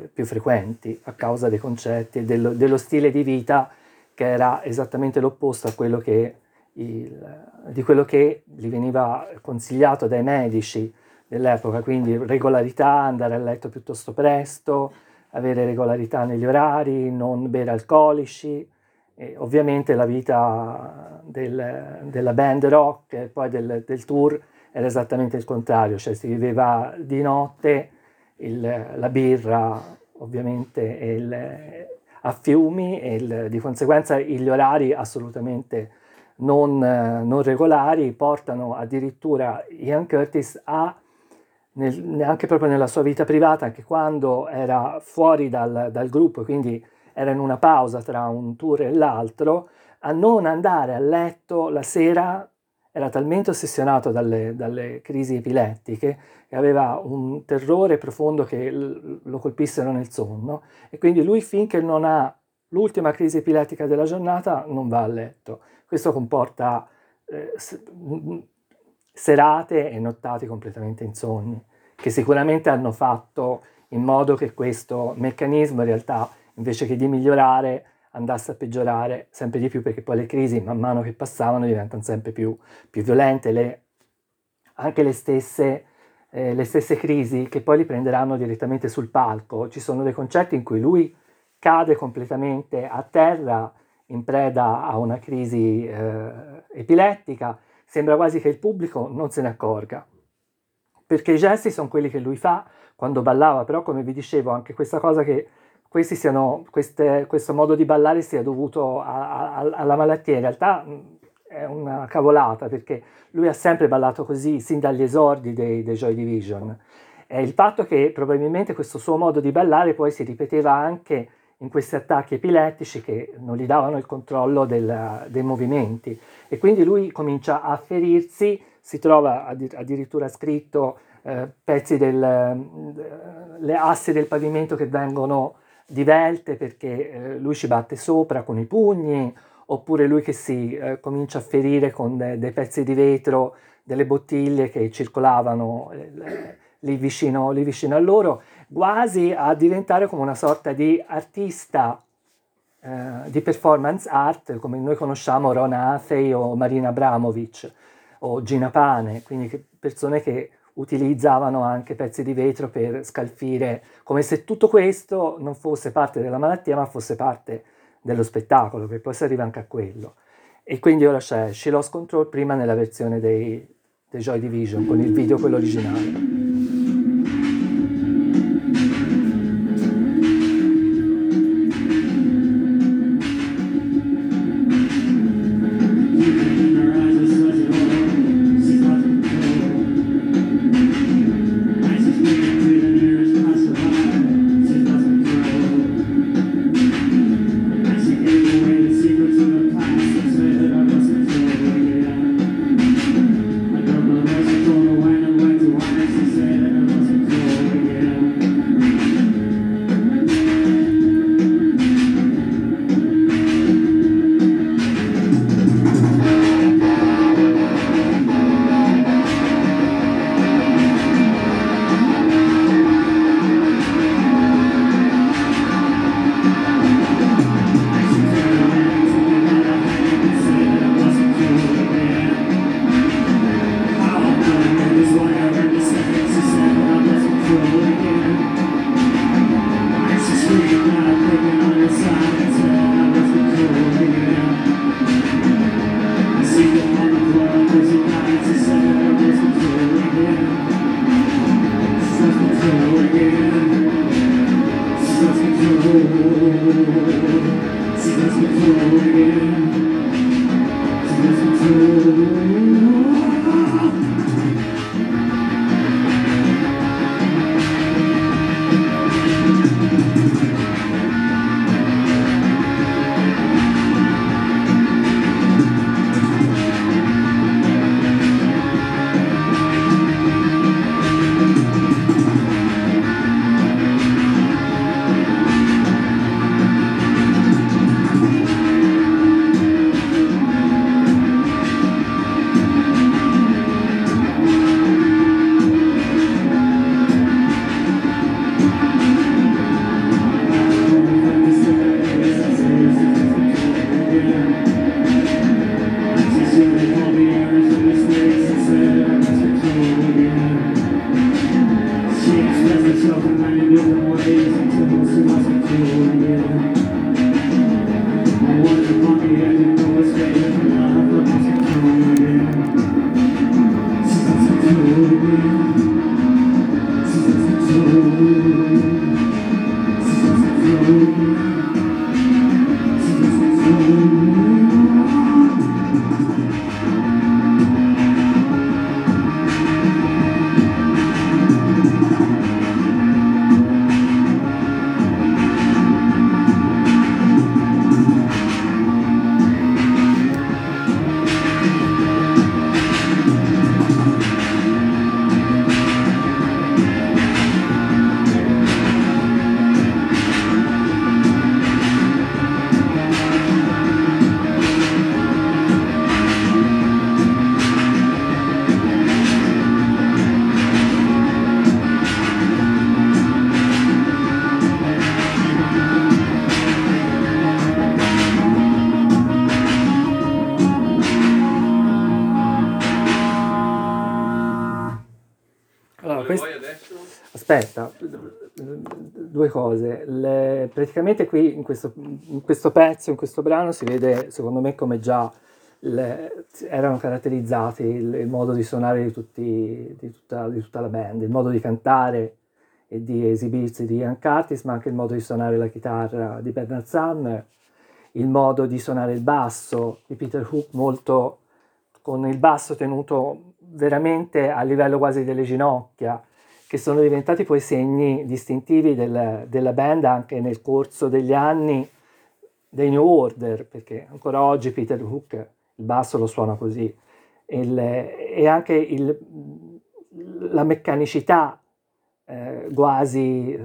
eh, più frequenti a causa dei concetti e dello, dello stile di vita che era esattamente l'opposto a quello che il- di quello che gli veniva consigliato dai medici dell'epoca, quindi regolarità, andare a letto piuttosto presto, avere regolarità negli orari, non bere alcolici, e ovviamente la vita del- della band rock e poi del, del tour era esattamente il contrario, cioè si viveva di notte, il- la birra ovviamente il- a fiumi e il- di conseguenza gli orari assolutamente non, non regolari portano addirittura Ian Curtis a nel- anche proprio nella sua vita privata, anche quando era fuori dal, dal gruppo, quindi era in una pausa tra un tour e l'altro, a non andare a letto la sera, era talmente ossessionato dalle, dalle crisi epilettiche che aveva un terrore profondo che lo colpissero nel sonno e quindi lui finché non ha l'ultima crisi epilettica della giornata non va a letto. Questo comporta eh, serate e nottati completamente insonni, che sicuramente hanno fatto in modo che questo meccanismo in realtà invece che di migliorare andasse a peggiorare sempre di più perché poi le crisi man mano che passavano diventano sempre più, più violente, le- anche le stesse, eh, le stesse crisi che poi li prenderanno direttamente sul palco. Ci sono dei concerti in cui lui cade completamente a terra in preda a una crisi eh, epilettica, sembra quasi che il pubblico non se ne accorga, perché i gesti sono quelli che lui fa quando ballava, però come vi dicevo anche questa cosa che siano, queste- questo modo di ballare sia dovuto a- a- alla malattia, in realtà è una cavolata perché lui ha sempre ballato così sin dagli esordi dei, dei Joy Division. E il fatto che probabilmente questo suo modo di ballare poi si ripeteva anche in questi attacchi epilettici che non gli davano il controllo del- dei movimenti. E quindi lui comincia a ferirsi, si trova addi- addirittura scritto eh, pezzi del, eh, le assi del pavimento che vengono divelte perché eh, lui ci batte sopra con i pugni, oppure lui che si eh, comincia a ferire con de- dei pezzi di vetro, delle bottiglie che circolavano eh, lì, vicino, lì vicino a loro, quasi a diventare come una sorta di artista eh, di performance art, come noi conosciamo Rona Afey o Marina Abramovic o Gina Pane, quindi che- persone che utilizzavano anche pezzi di vetro per scalfire, come se tutto questo non fosse parte della malattia, ma fosse parte dello spettacolo, che poi si arriva anche a quello. E quindi ora c'è She Lost Control prima nella versione dei, dei Joy Division, con il video quello originale. Praticamente qui in questo, in questo pezzo, in questo brano, si vede secondo me come già le- erano caratterizzati il, il modo di suonare di, tutti, di, tutta, di tutta la band, il modo di cantare e di esibirsi di Ian Curtis, ma anche il modo di suonare la chitarra di Bernard Sumner, il modo di suonare il basso di Peter Hook molto con il basso tenuto veramente a livello quasi delle ginocchia, che sono diventati poi segni distintivi del- della band anche nel corso degli anni dei New Order, perché ancora oggi Peter Hook il basso lo suona così, il- e anche il- la meccanicità eh, quasi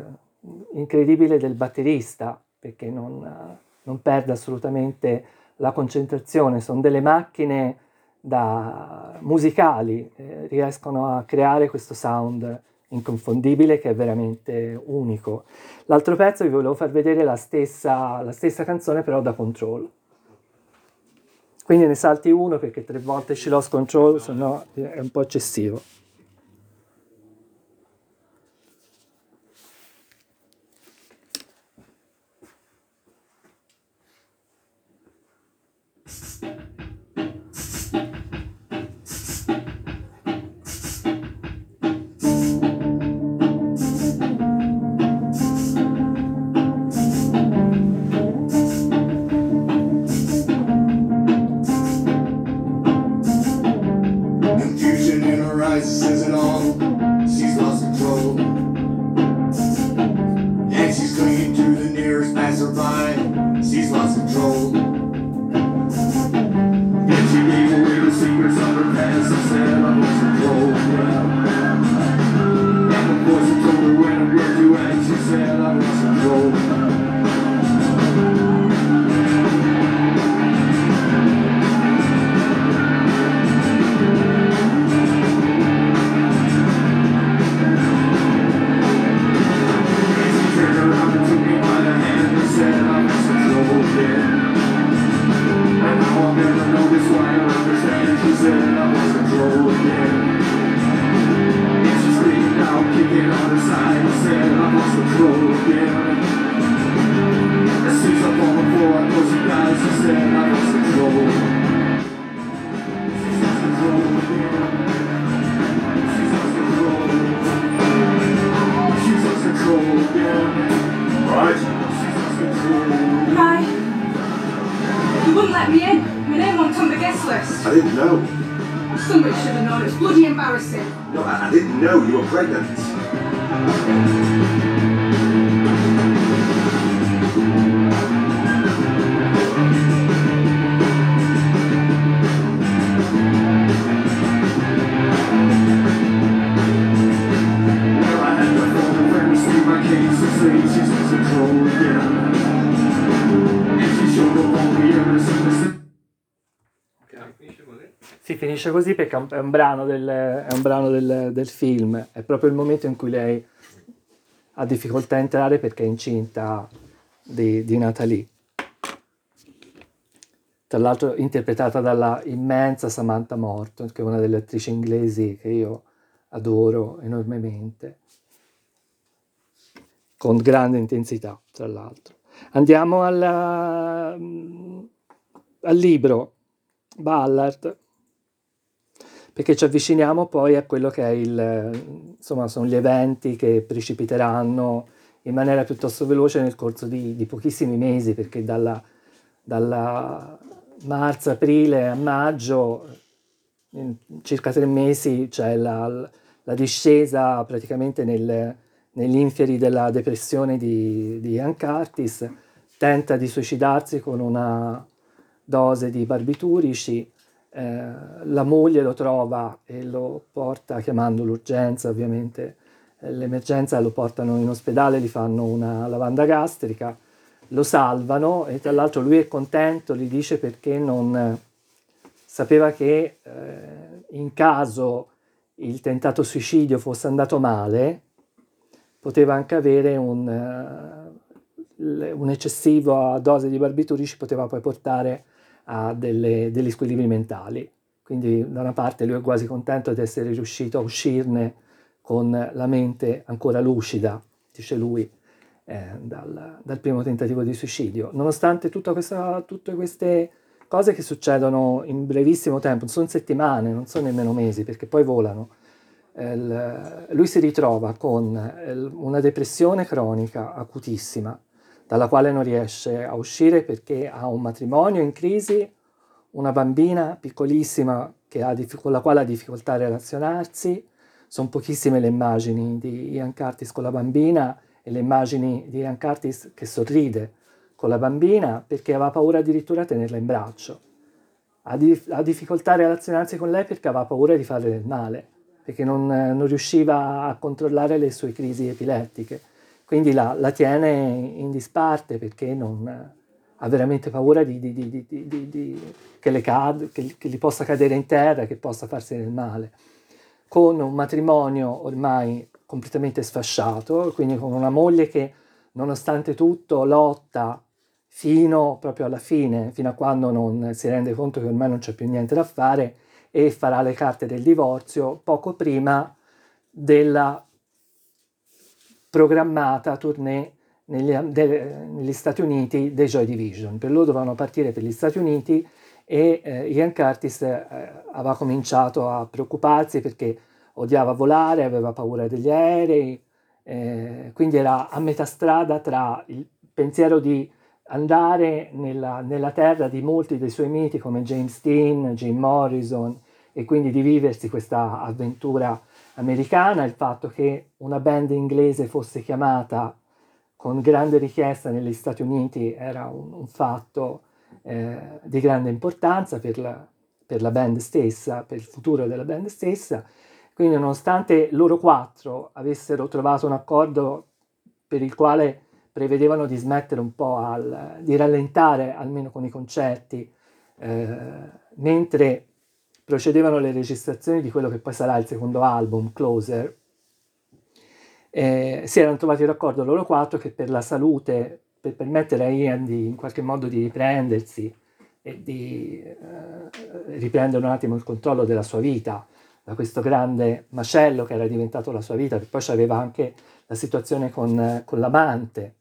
incredibile del batterista, perché non, non perde assolutamente la concentrazione, sono delle macchine da musicali, eh, riescono a creare questo sound inconfondibile che è veramente unico. L'altro pezzo vi volevo far vedere la stessa, la stessa canzone però da control. Quindi ne salti uno perché tre volte ci lost control, se no è un po' eccessivo. Finisce così perché è un, brano, del, è un brano del, del film, è proprio il momento in cui lei ha difficoltà a entrare perché è incinta di, di Natalie. Tra l'altro interpretata dalla immensa Samantha Morton, che è una delle attrici inglesi che io adoro enormemente, con grande intensità, tra l'altro. Andiamo alla- al libro Ballard, perché ci avviciniamo poi a quello che è il, insomma, sono gli eventi che precipiteranno in maniera piuttosto veloce nel corso di, di pochissimi mesi, perché dalla, dalla marzo, aprile a maggio, in circa tre mesi, c'è la, la discesa praticamente nel- negli inferi della depressione di, di Ian Curtis, tenta di suicidarsi con una dose di barbiturici, eh, la moglie lo trova e lo porta chiamando l'urgenza, ovviamente eh, l'emergenza lo portano in ospedale, gli fanno una lavanda gastrica, lo salvano e tra l'altro lui è contento, gli dice perché non eh, sapeva che eh, in caso il tentato suicidio fosse andato male, poteva anche avere un, eh, l- un'eccessiva dose di barbiturici, poteva poi portare a delle- degli squilibri mentali. Quindi da una parte lui è quasi contento di essere riuscito a uscirne con la mente ancora lucida, dice lui, eh, dal, dal primo tentativo di suicidio. Nonostante questa- tutte queste cose che succedono in brevissimo tempo, non sono settimane, non sono nemmeno mesi, perché poi volano, eh, lui si ritrova con eh, una depressione cronica acutissima, dalla quale non riesce a uscire perché ha un matrimonio in crisi, una bambina piccolissima che ha dif- con la quale ha difficoltà a relazionarsi, sono pochissime le immagini di Ian Curtis con la bambina e le immagini di Ian Curtis che sorride con la bambina perché aveva paura addirittura a tenerla in braccio. Ha, di- ha difficoltà a relazionarsi con lei perché aveva paura di farle del male, perché non, non riusciva a controllare le sue crisi epilettiche. Quindi la, la tiene in disparte perché non, ha veramente paura di, di- di- che, le cad- che, che gli possa cadere in terra, che possa farsi del male. Con un matrimonio ormai completamente sfasciato, quindi con una moglie che nonostante tutto lotta fino proprio alla fine, fino a quando non si rende conto che ormai non c'è più niente da fare e farà le carte del divorzio poco prima della programmata tournée negli, de- negli Stati Uniti dei Joy Division. Per loro dovevano partire per gli Stati Uniti e eh, Ian Curtis eh, aveva cominciato a preoccuparsi perché odiava volare, aveva paura degli aerei, eh, quindi era a metà strada tra il pensiero di andare nella, nella terra di molti dei suoi miti come James Dean, Jim Morrison e quindi di viversi questa avventura americana, il fatto che una band inglese fosse chiamata con grande richiesta negli Stati Uniti era un, un fatto eh, di grande importanza per la, per la band stessa, per il futuro della band stessa. Quindi nonostante loro quattro avessero trovato un accordo per il quale prevedevano di smettere un po' al, di rallentare almeno con i concerti, eh, mentre procedevano le registrazioni di quello che poi sarà il secondo album, Closer, eh, si erano trovati d'accordo loro quattro che per la salute, per permettere a Ian di in qualche modo di riprendersi e di eh, riprendere un attimo il controllo della sua vita da questo grande macello che era diventato la sua vita, che poi aveva anche la situazione con, con l'amante,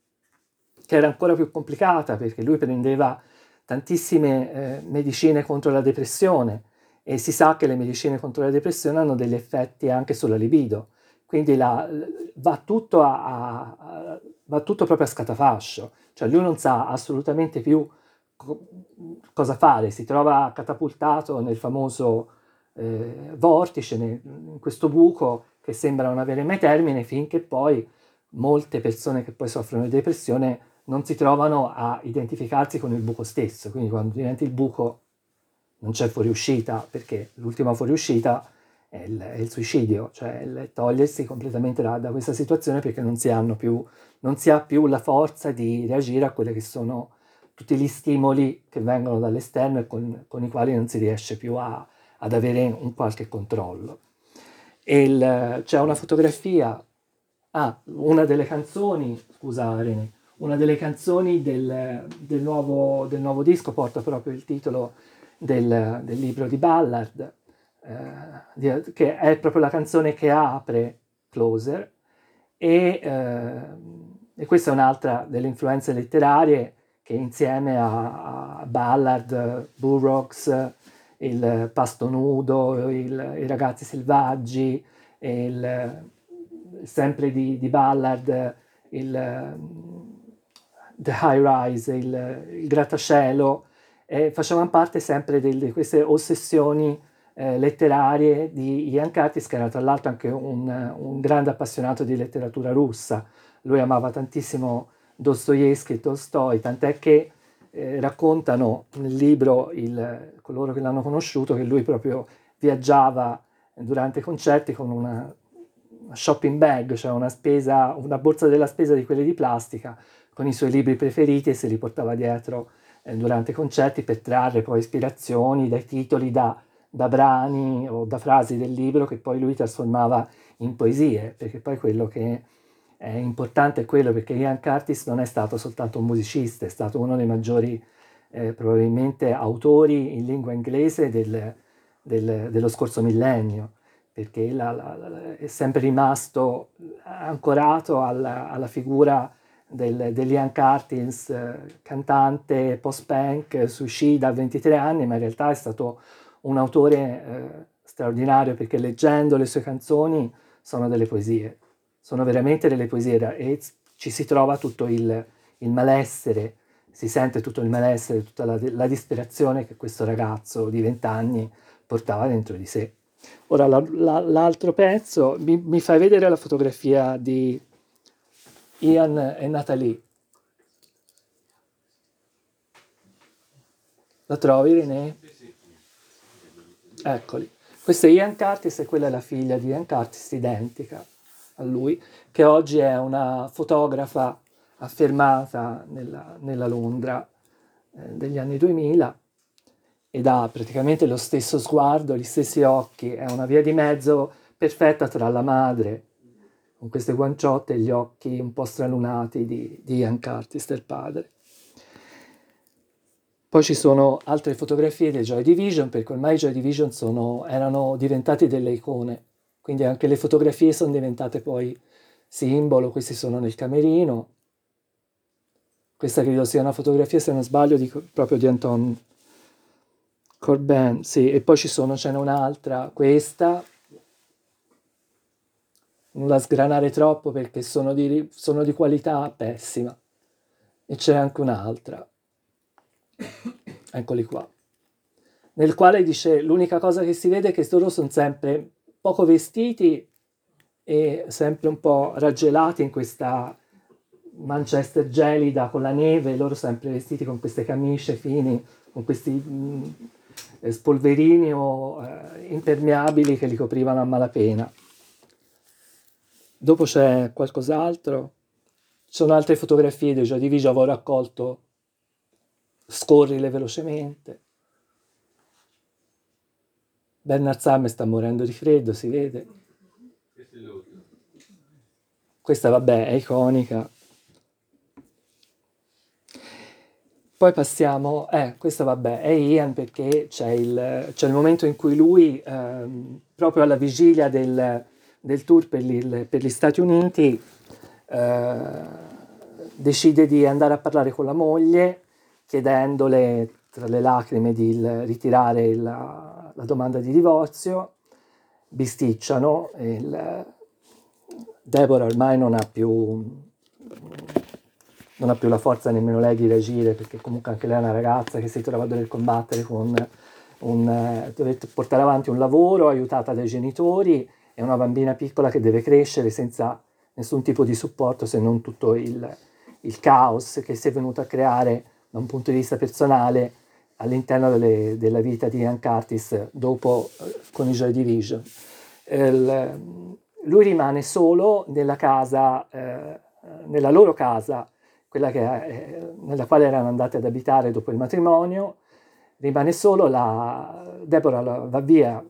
che era ancora più complicata perché lui prendeva tantissime eh, medicine contro la depressione e si sa che le medicine contro la depressione hanno degli effetti anche sulla libido, quindi la, va, tutto a, a, va tutto proprio a scatafascio, cioè lui non sa assolutamente più co- cosa fare, si trova catapultato nel famoso eh, vortice, nel- in questo buco che sembra non avere mai termine, finché poi molte persone che poi soffrono di depressione non si trovano a identificarsi con il buco stesso, quindi quando diventa il buco non c'è fuoriuscita, perché l'ultima fuoriuscita è il, è il suicidio, cioè il togliersi completamente da, da questa situazione perché non si, hanno più, non si ha più la forza di reagire a quelli che sono tutti gli stimoli che vengono dall'esterno e con, con i quali non si riesce più a, ad avere un qualche controllo. Il- c'è una fotografia, ah, una delle canzoni, scusa Rene, una delle canzoni del, del nuovo, del nuovo disco porta proprio il titolo del, del libro di Ballard, eh, che è proprio la canzone che apre Closer e, eh, e questa è un'altra delle influenze letterarie che insieme a, a Ballard, Burroughs, il Pasto Nudo, il- i Ragazzi Selvaggi, il, sempre di, di Ballard, il um, The High Rise, il, il grattacielo, eh, facevano parte sempre di queste ossessioni eh, letterarie di Ian Curtis, che era tra l'altro anche un, un grande appassionato di letteratura russa. Lui amava tantissimo Dostoevsky e Tolstoi, tant'è che eh, raccontano nel libro il- coloro che l'hanno conosciuto che lui proprio viaggiava durante i concerti con una, una shopping bag, cioè una, spesa, una borsa della spesa di quelle di plastica, con i suoi libri preferiti e se li portava dietro eh, durante i concerti per trarre poi ispirazioni dai titoli, da, da brani o da frasi del libro che poi lui trasformava in poesie, perché poi quello che è importante è quello perché Ian Curtis non è stato soltanto un musicista, è stato uno dei maggiori eh, probabilmente autori in lingua inglese del, del- dello scorso millennio, perché la- la- la- è sempre rimasto ancorato alla, alla figura del, dell'Ian Curtis, eh, cantante post-punk, suicida a 23 anni, ma in realtà è stato un autore eh, straordinario perché leggendo le sue canzoni sono delle poesie, sono veramente delle poesie e ci si trova tutto il, il malessere, si sente tutto il malessere, tutta la, la disperazione che questo ragazzo di 20 anni portava dentro di sé. Ora la- la- l'altro pezzo, mi, mi fai vedere la fotografia di Ian e Natalie. La trovi René? Eccoli. Questo è Ian Curtis e quella è la figlia di Ian Curtis, identica a lui, che oggi è una fotografa affermata nella, nella Londra eh, degli anni 2000 ed ha praticamente lo stesso sguardo, gli stessi occhi, è una via di mezzo perfetta tra la madre con queste guanciotte e gli occhi un po' stralunati di, di Ian Curtis, del padre. Poi ci sono altre fotografie dei Joy Division, perché ormai i Joy Division sono- erano diventati delle icone, quindi anche le fotografie sono diventate poi simbolo, questi sono nel camerino. Questa credo sia una fotografia, se non sbaglio, di- proprio di Anton Corbin, sì, e poi ci sono, ce n'è un'altra, questa, non la sgranare troppo perché sono di, sono di qualità pessima, e c'è anche un'altra, eccoli qua, nel quale dice l'unica cosa che si vede è che loro sono sempre poco vestiti e sempre un po' raggelati in questa Manchester gelida con la neve, loro sempre vestiti con queste camicie fini, con questi mh, eh, spolverini o eh, impermeabili che li coprivano a malapena. Dopo c'è qualcos'altro, ci sono altre fotografie di Joy Division, avevo raccolto scorrile velocemente. Bernard Summer sta morendo di freddo, si vede. Questa vabbè è iconica. Poi passiamo, eh, questa vabbè è Ian perché c'è il, c'è il momento in cui lui, ehm, proprio alla vigilia del, del tour per gli, per gli Stati Uniti, eh, decide di andare a parlare con la moglie chiedendole tra le lacrime di ritirare la, la domanda di divorzio, bisticciano il, Deborah ormai non ha più non ha più la forza nemmeno lei di reagire, perché comunque anche lei è una ragazza che si trova a dover combattere con un, eh, dovete portare avanti un lavoro aiutata dai genitori e una bambina piccola che deve crescere senza nessun tipo di supporto se non tutto il, il caos che si è venuto a creare da un punto di vista personale all'interno delle, della vita di Ian Curtis dopo eh, con i Joy Division. Il, lui rimane solo nella casa, eh, nella loro casa, quella che, eh, nella quale erano andati ad abitare dopo il matrimonio, rimane solo, la, Deborah va via,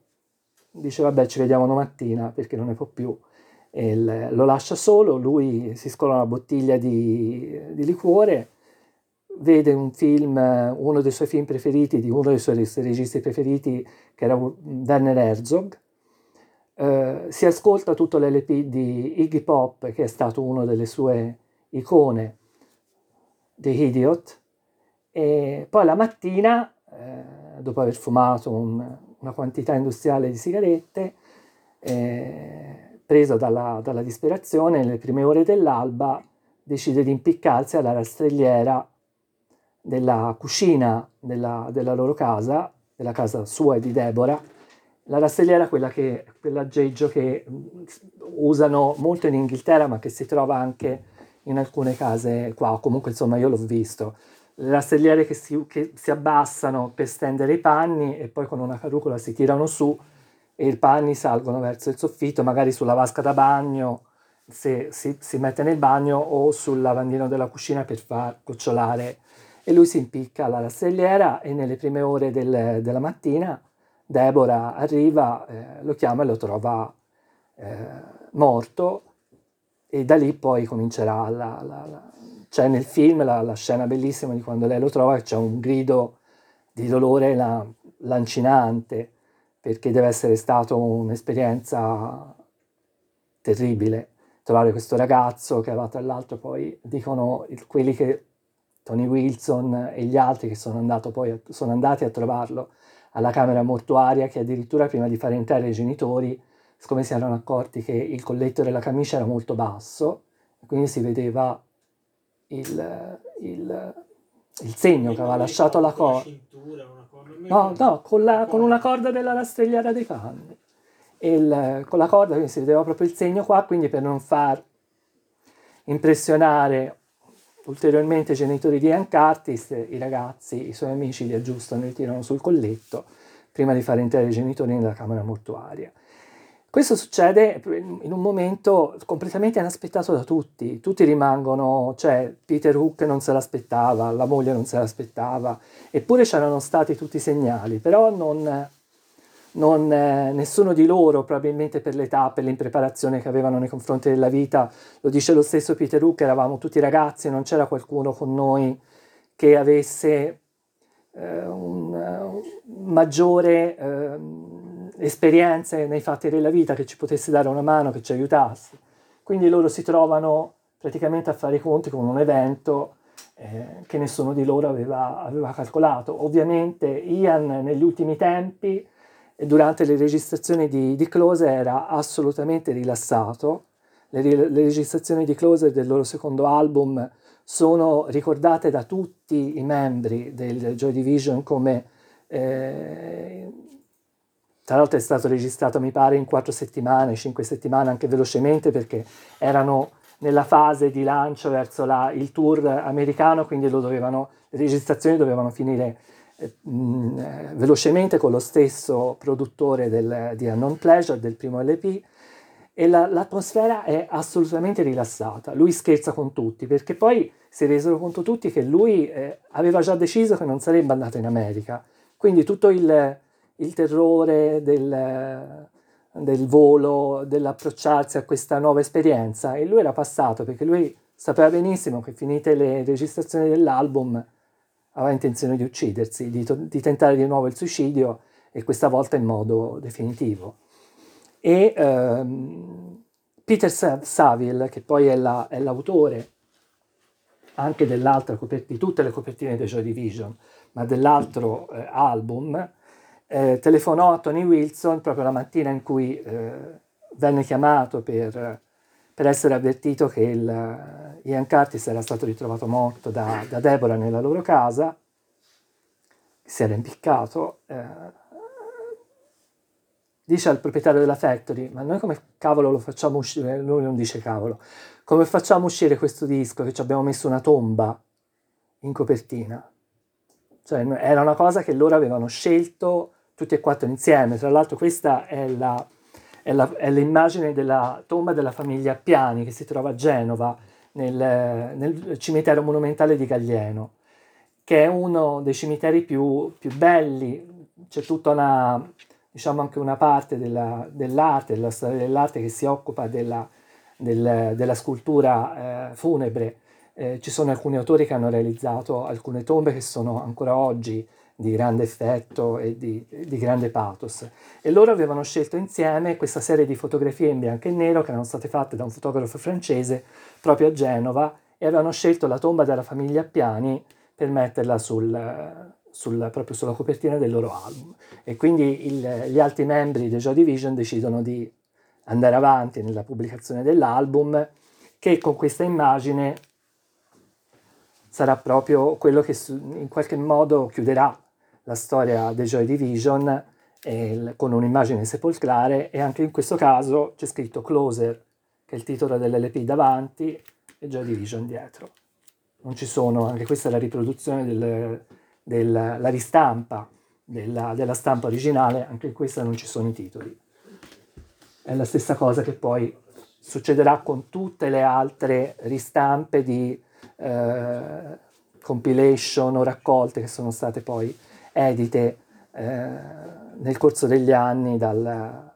dice vabbè ci vediamo domattina perché non ne può più, il, lo lascia solo, lui si scola una bottiglia di, di, liquore, vede un film, uno dei suoi film preferiti, di uno dei suoi registi preferiti, che era Werner Herzog, eh, si ascolta tutto l'LP di Iggy Pop, che è stato una delle sue icone, The Idiot, e poi la mattina eh, dopo aver fumato un, una quantità industriale di sigarette, eh, preso dalla, dalla, disperazione, nelle prime ore dell'alba decide di impiccarsi alla rastrelliera della cucina della, della loro casa, della casa sua e di Deborah. La rastrelliera è quella che, quell'aggeggio che usano molto in Inghilterra, ma che si trova anche in alcune case qua, comunque insomma io l'ho visto le rastrelliere che si, che si abbassano per stendere i panni e poi con una carrucola si tirano su e i panni salgono verso il soffitto, magari sulla vasca da bagno, se si, si mette nel bagno o sul lavandino della cucina per far gocciolare. E lui si impicca alla rastrelliera e nelle prime ore del, della mattina Deborah arriva, eh, lo chiama e lo trova eh, morto e da lì poi comincerà la, la, la c'è nel film la, la, scena bellissima di quando lei lo trova, c'è un grido di dolore la, lancinante, perché deve essere stata un'esperienza terribile. Trovare questo ragazzo che aveva tra l'altro poi, dicono quelli che Tony Wilson e gli altri che sono, poi, sono andati a trovarlo alla camera mortuaria che addirittura prima di fare entrare i genitori, siccome si erano accorti che il colletto della camicia era molto basso, quindi si vedeva il, il, il segno che aveva lasciato la corda. No, no, con, la, con, una corda della rastrelliera dei panni. Il, con la corda quindi si vedeva proprio il segno qua, quindi per non far impressionare ulteriormente i genitori di Ian Curtis, i ragazzi, i suoi amici li aggiustano e li tirano sul colletto prima di fare entrare i genitori nella camera mortuaria. Questo succede in un momento completamente inaspettato da tutti, tutti rimangono, cioè Peter Hook non se l'aspettava, la moglie non se l'aspettava, eppure c'erano stati tutti i segnali, però non, non, eh, nessuno di loro, probabilmente per l'età, per l'impreparazione che avevano nei confronti della vita, lo dice lo stesso Peter Hook, eravamo tutti ragazzi, non c'era qualcuno con noi che avesse eh, un, un maggiore... Eh, esperienze nei fatti della vita che ci potesse dare una mano, che ci aiutasse. Quindi loro si trovano praticamente a fare i conti con un evento eh, che nessuno di loro aveva, aveva, calcolato. Ovviamente Ian negli ultimi tempi, durante le registrazioni di, di Close, era assolutamente rilassato. Le, le registrazioni di Close del loro secondo album sono ricordate da tutti i membri del Joy Division come eh, tra l'altro è stato registrato, mi pare, in quattro settimane, cinque settimane, anche velocemente, perché erano nella fase di lancio verso la, il tour americano, quindi dovevano, le registrazioni dovevano finire eh, mh, velocemente con lo stesso produttore del, di Unknown Pleasure, del primo LP, e la, l'atmosfera è assolutamente rilassata. Lui scherza con tutti, perché poi si resero conto tutti che lui eh, aveva già deciso che non sarebbe andato in America. Quindi tutto il il terrore del, del volo, dell'approcciarsi a questa nuova esperienza e lui era passato perché lui sapeva benissimo che finite le registrazioni dell'album aveva intenzione di uccidersi, di, to- di tentare di nuovo il suicidio e questa volta in modo definitivo. E ehm, Peter Saville, che poi è, la, è l'autore anche dell'altra copertina, di tutte le copertine di Joy Division, ma dell'altro eh, album, eh, telefonò a Tony Wilson proprio la mattina in cui eh, venne chiamato per, per, essere avvertito che il, Ian Curtis era stato ritrovato morto da, da Deborah nella loro casa, si era impiccato, eh, dice al proprietario della factory, ma noi come cavolo lo facciamo uscire? Lui non dice cavolo, come facciamo uscire questo disco che ci abbiamo messo una tomba in copertina? Cioè era una cosa che loro avevano scelto tutti e quattro insieme, tra l'altro questa è, la, è, la, è l'immagine della tomba della famiglia Piani che si trova a Genova, nel, nel cimitero monumentale di Gaglieno, che è uno dei cimiteri più, più belli, c'è tutta una, diciamo anche una parte della, dell'arte, della storia dell'arte che si occupa della, del, della scultura eh, funebre. Eh, ci sono alcuni autori che hanno realizzato alcune tombe che sono ancora oggi di grande effetto e di, di, grande pathos. E loro avevano scelto insieme questa serie di fotografie in bianco e nero che erano state fatte da un fotografo francese proprio a Genova e avevano scelto la tomba della famiglia Piani per metterla sul, sul, proprio sulla copertina del loro album. E quindi il, gli altri membri dei Joy Division decidono di andare avanti nella pubblicazione dell'album, che con questa immagine sarà proprio quello che in qualche modo chiuderà la storia dei Joy Division eh, con un'immagine sepolcrale e anche in questo caso c'è scritto Closer, che è il titolo dell'LP davanti, e Joy Division dietro. Non ci sono, anche questa è la riproduzione del, della ristampa della, della stampa originale, anche in questa non ci sono i titoli. È la stessa cosa che poi succederà con tutte le altre ristampe di eh, compilation o raccolte che sono state poi edite eh, nel corso degli anni dal,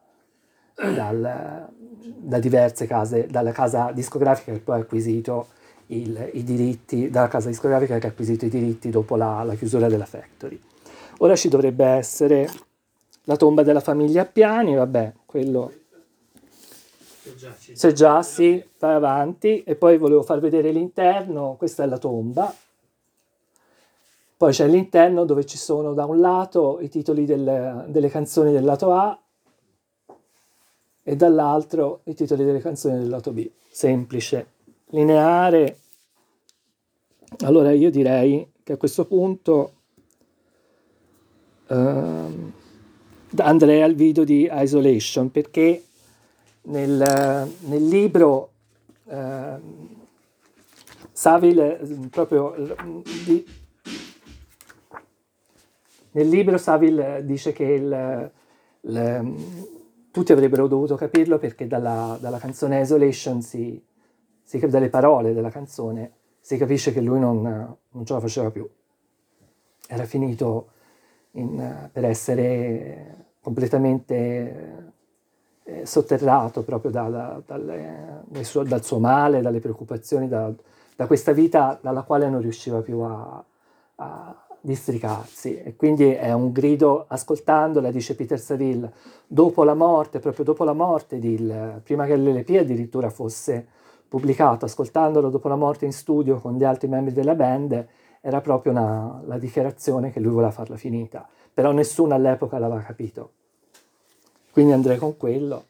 dal, da diverse case, dalla casa discografica che poi ha acquisito il, i diritti, dalla casa discografica che ha acquisito i diritti dopo la, la chiusura della factory. Ora ci dovrebbe essere la tomba della famiglia Piani, vabbè, quello se già sì, vai avanti e poi volevo far vedere l'interno, questa è la tomba. Poi c'è l'interno dove ci sono da un lato i titoli del, delle canzoni del lato A e dall'altro i titoli delle canzoni del lato B. Semplice, lineare. Allora io direi che a questo punto uh, andrei al video di Isolation perché nel, nel libro uh, Savile proprio nel libro Savile dice che il, il, tutti avrebbero dovuto capirlo perché dalla, dalla canzone Isolation si, si, dalle parole della canzone si capisce che lui non, non ce la faceva più. Era finito in, per essere completamente eh, sotterrato proprio da, da, dalle, suo, dal suo male, dalle preoccupazioni, da, da, questa vita dalla quale non riusciva più a, a districarsi. E quindi è un grido, ascoltandola, dice Peter Saville, dopo la morte, proprio dopo la morte, di, prima che l'LP addirittura fosse pubblicato, ascoltandolo dopo la morte in studio con gli altri membri della band, era proprio una, la dichiarazione che lui voleva farla finita, però nessuno all'epoca l'aveva capito. Quindi andrei con quello.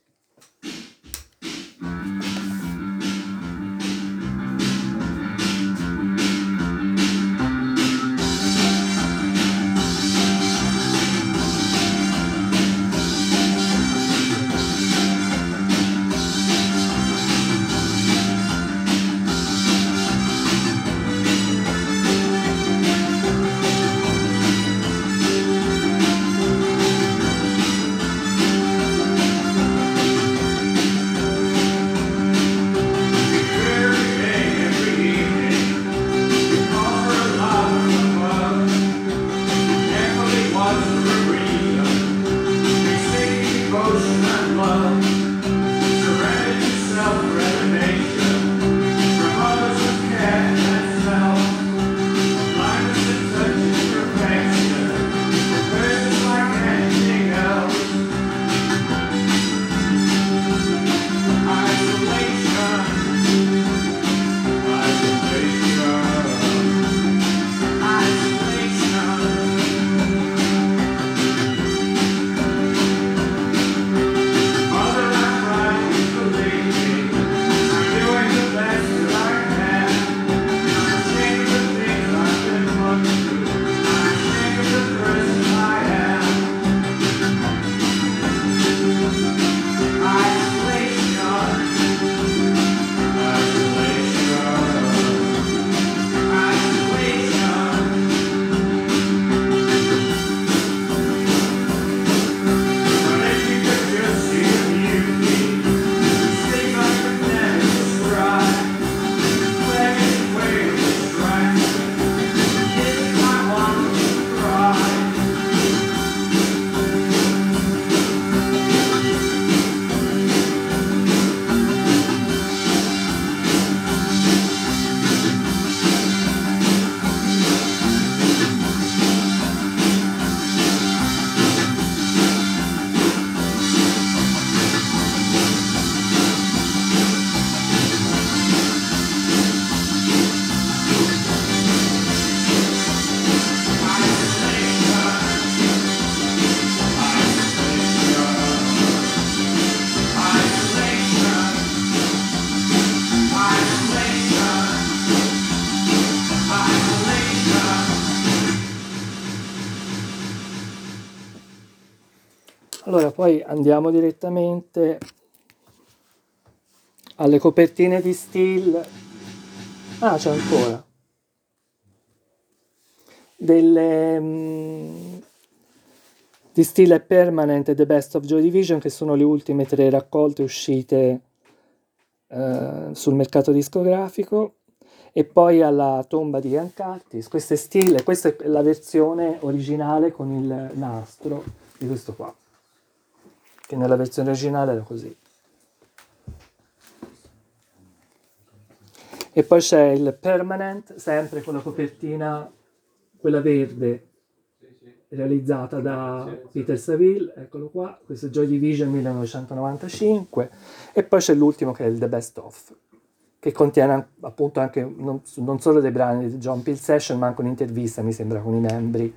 Poi andiamo direttamente alle copertine di Still. Ah, c'è ancora. Delle, mm, di e Permanent e The Best of Joy Division, che sono le ultime tre raccolte uscite eh, sul mercato discografico. E poi alla tomba di Ian Curtis. Questa è Still, questa è la versione originale con il nastro di questo qua. Che nella versione originale era così. E poi c'è il Permanent, sempre con la copertina, quella verde, realizzata da Peter Saville, eccolo qua, questo Joy Division 1995, e poi c'è l'ultimo che è il The Best Of, che contiene appunto anche non, non solo dei brani di John Peel Session, ma anche un'intervista, mi sembra, con i membri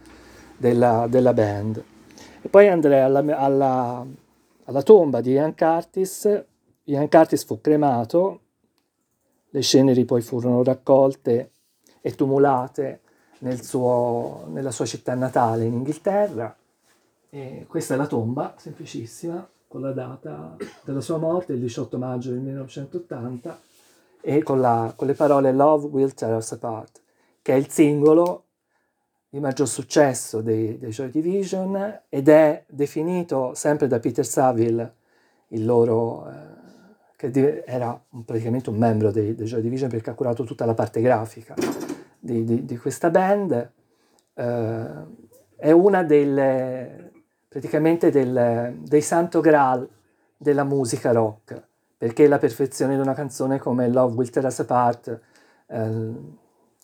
della, della band. E poi andrei alla, alla, alla tomba di Ian Curtis. Ian Curtis fu cremato le ceneri poi furono raccolte e tumulate nel suo, nella sua città natale in Inghilterra. E questa è la tomba, semplicissima, con la data della sua morte, il 18 maggio del 1980, e con, la, con le parole Love Will Tear Us Apart, che è il singolo di maggior successo dei, dei Joy Division ed è definito sempre da Peter Saville, il loro... Eh, che era praticamente un membro dei, dei Joy Division perché ha curato tutta la parte grafica di, di, di questa band. Eh, è una delle, praticamente del, dei santo graal della musica rock, perché la perfezione di una canzone come Love Will Tear Us Apart eh,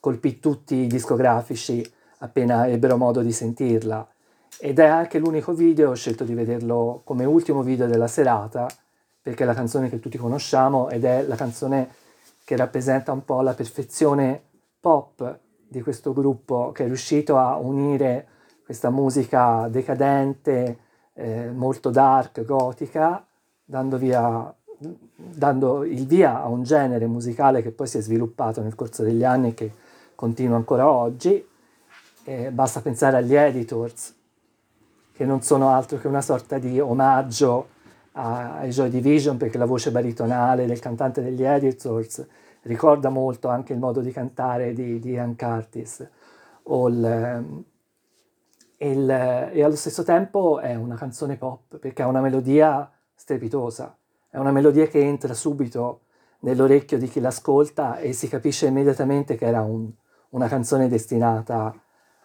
colpì tutti i discografici appena ebbero modo di sentirla. Ed è anche l'unico video, ho scelto di vederlo come ultimo video della serata, perché è la canzone che tutti conosciamo ed è la canzone che rappresenta un po' la perfezione pop di questo gruppo che è riuscito a unire questa musica decadente, eh, molto dark, gotica, dando, via, dando il via a un genere musicale che poi si è sviluppato nel corso degli anni e che continua ancora oggi. Eh, basta pensare agli editors, che non sono altro che una sorta di omaggio ai Joy Division perché la voce baritonale del cantante degli Editors ricorda molto anche il modo di cantare di, di Ian Curtis. Il, il, e allo stesso tempo è una canzone pop perché ha una melodia strepitosa, è una melodia che entra subito nell'orecchio di chi l'ascolta e si capisce immediatamente che era un, una canzone destinata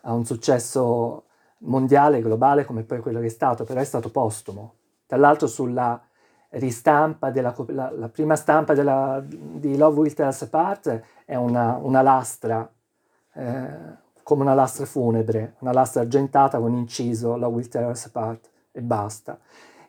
a un successo mondiale, globale come poi quello che è stato, però è stato postumo tra l'altro sulla ristampa della la, la prima stampa della, di Love Will Tear Us Apart è una, una lastra, eh, come una lastra funebre, una lastra argentata con inciso Love Will Tear Us Apart e basta.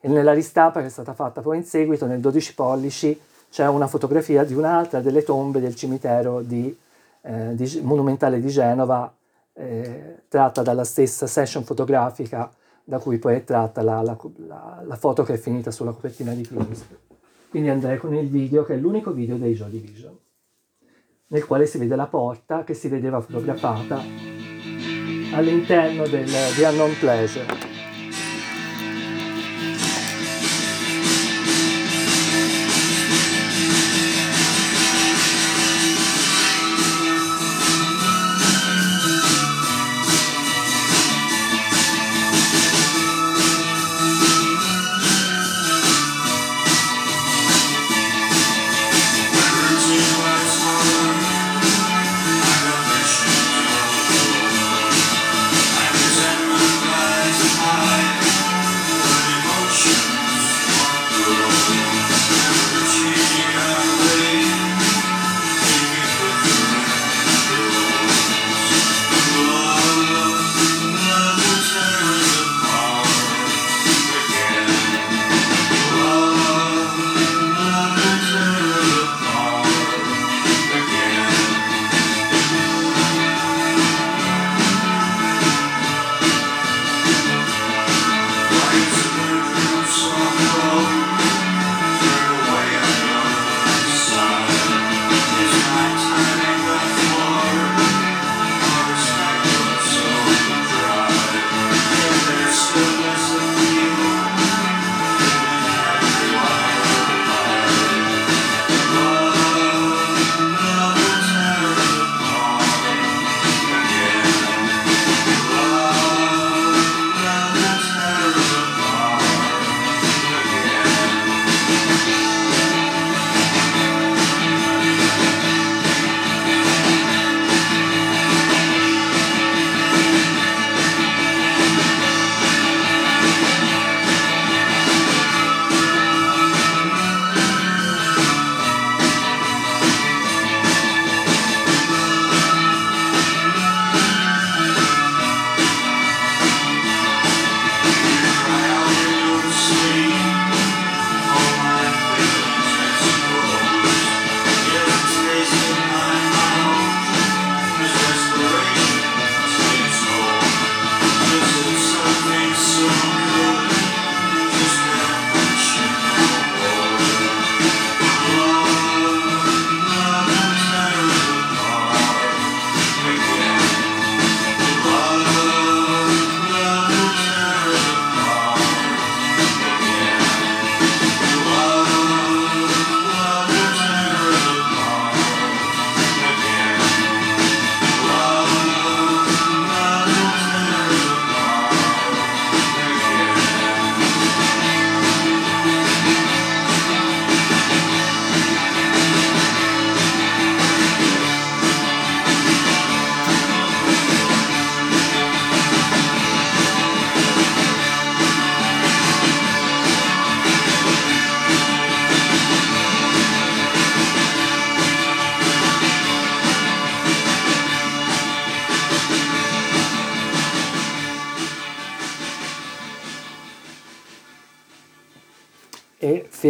E nella ristampa che è stata fatta poi in seguito, nel 12 pollici, c'è una fotografia di un'altra delle tombe del cimitero di, eh, di, monumentale di Genova, eh, tratta dalla stessa session fotografica da cui poi è tratta la, la, la, la foto che è finita sulla copertina di Close. Quindi andrei con il video che è l'unico video dei Joy Division, nel quale si vede la porta che si vedeva fotografata all'interno del, di Unknown Pleasure.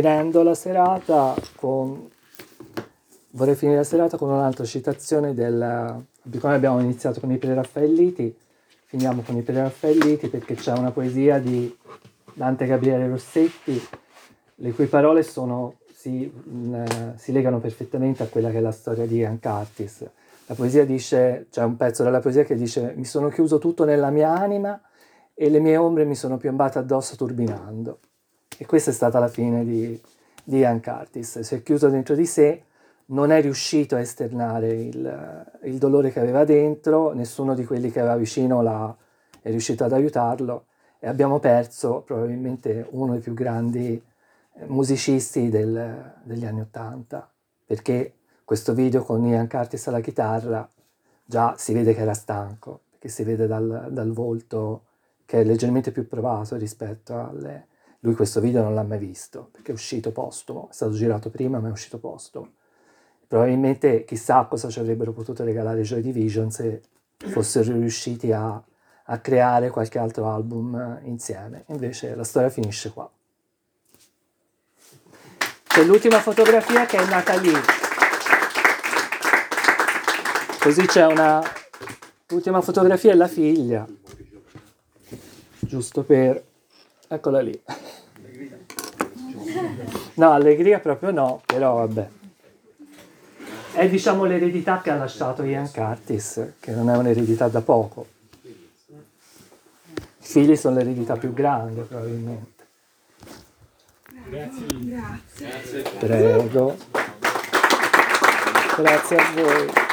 Finendo la serata con... Vorrei finire la serata con un'altra citazione del... Come abbiamo iniziato con i preraffaelliti, finiamo con i preraffaelliti perché c'è una poesia di Dante Gabriele Rossetti, le cui parole sono, si, mh, si legano perfettamente a quella che è la storia di Ian Curtis. La poesia dice, c'è un pezzo della poesia che dice mi sono chiuso tutto nella mia anima e le mie ombre mi sono piombate addosso turbinando. E questa è stata la fine di, di Ian Curtis. Si è chiuso dentro di sé, non è riuscito a esternare il, il dolore che aveva dentro, nessuno di quelli che aveva vicino l'ha, è riuscito ad aiutarlo e abbiamo perso probabilmente uno dei più grandi eh, musicisti del, degli anni Ottanta, perché questo video con Ian Curtis alla chitarra già si vede che era stanco, perché si vede dal, dal volto che è leggermente più provato rispetto alle, lui questo video non l'ha mai visto, perché è uscito postumo, è stato girato prima ma è uscito postumo. Probabilmente chissà cosa ci avrebbero potuto regalare Joy Division se fossero riusciti a, a creare qualche altro album insieme. Invece la storia finisce qua. C'è l'ultima fotografia che è nata lì. Così c'è una... L'ultima fotografia è la figlia. Giusto per... Eccola lì. No, allegria proprio no, però vabbè. È diciamo l'eredità che ha lasciato Ian Curtis, che non è un'eredità da poco. I figli sono l'eredità più grande probabilmente. Grazie. Grazie. Prego. Grazie a voi.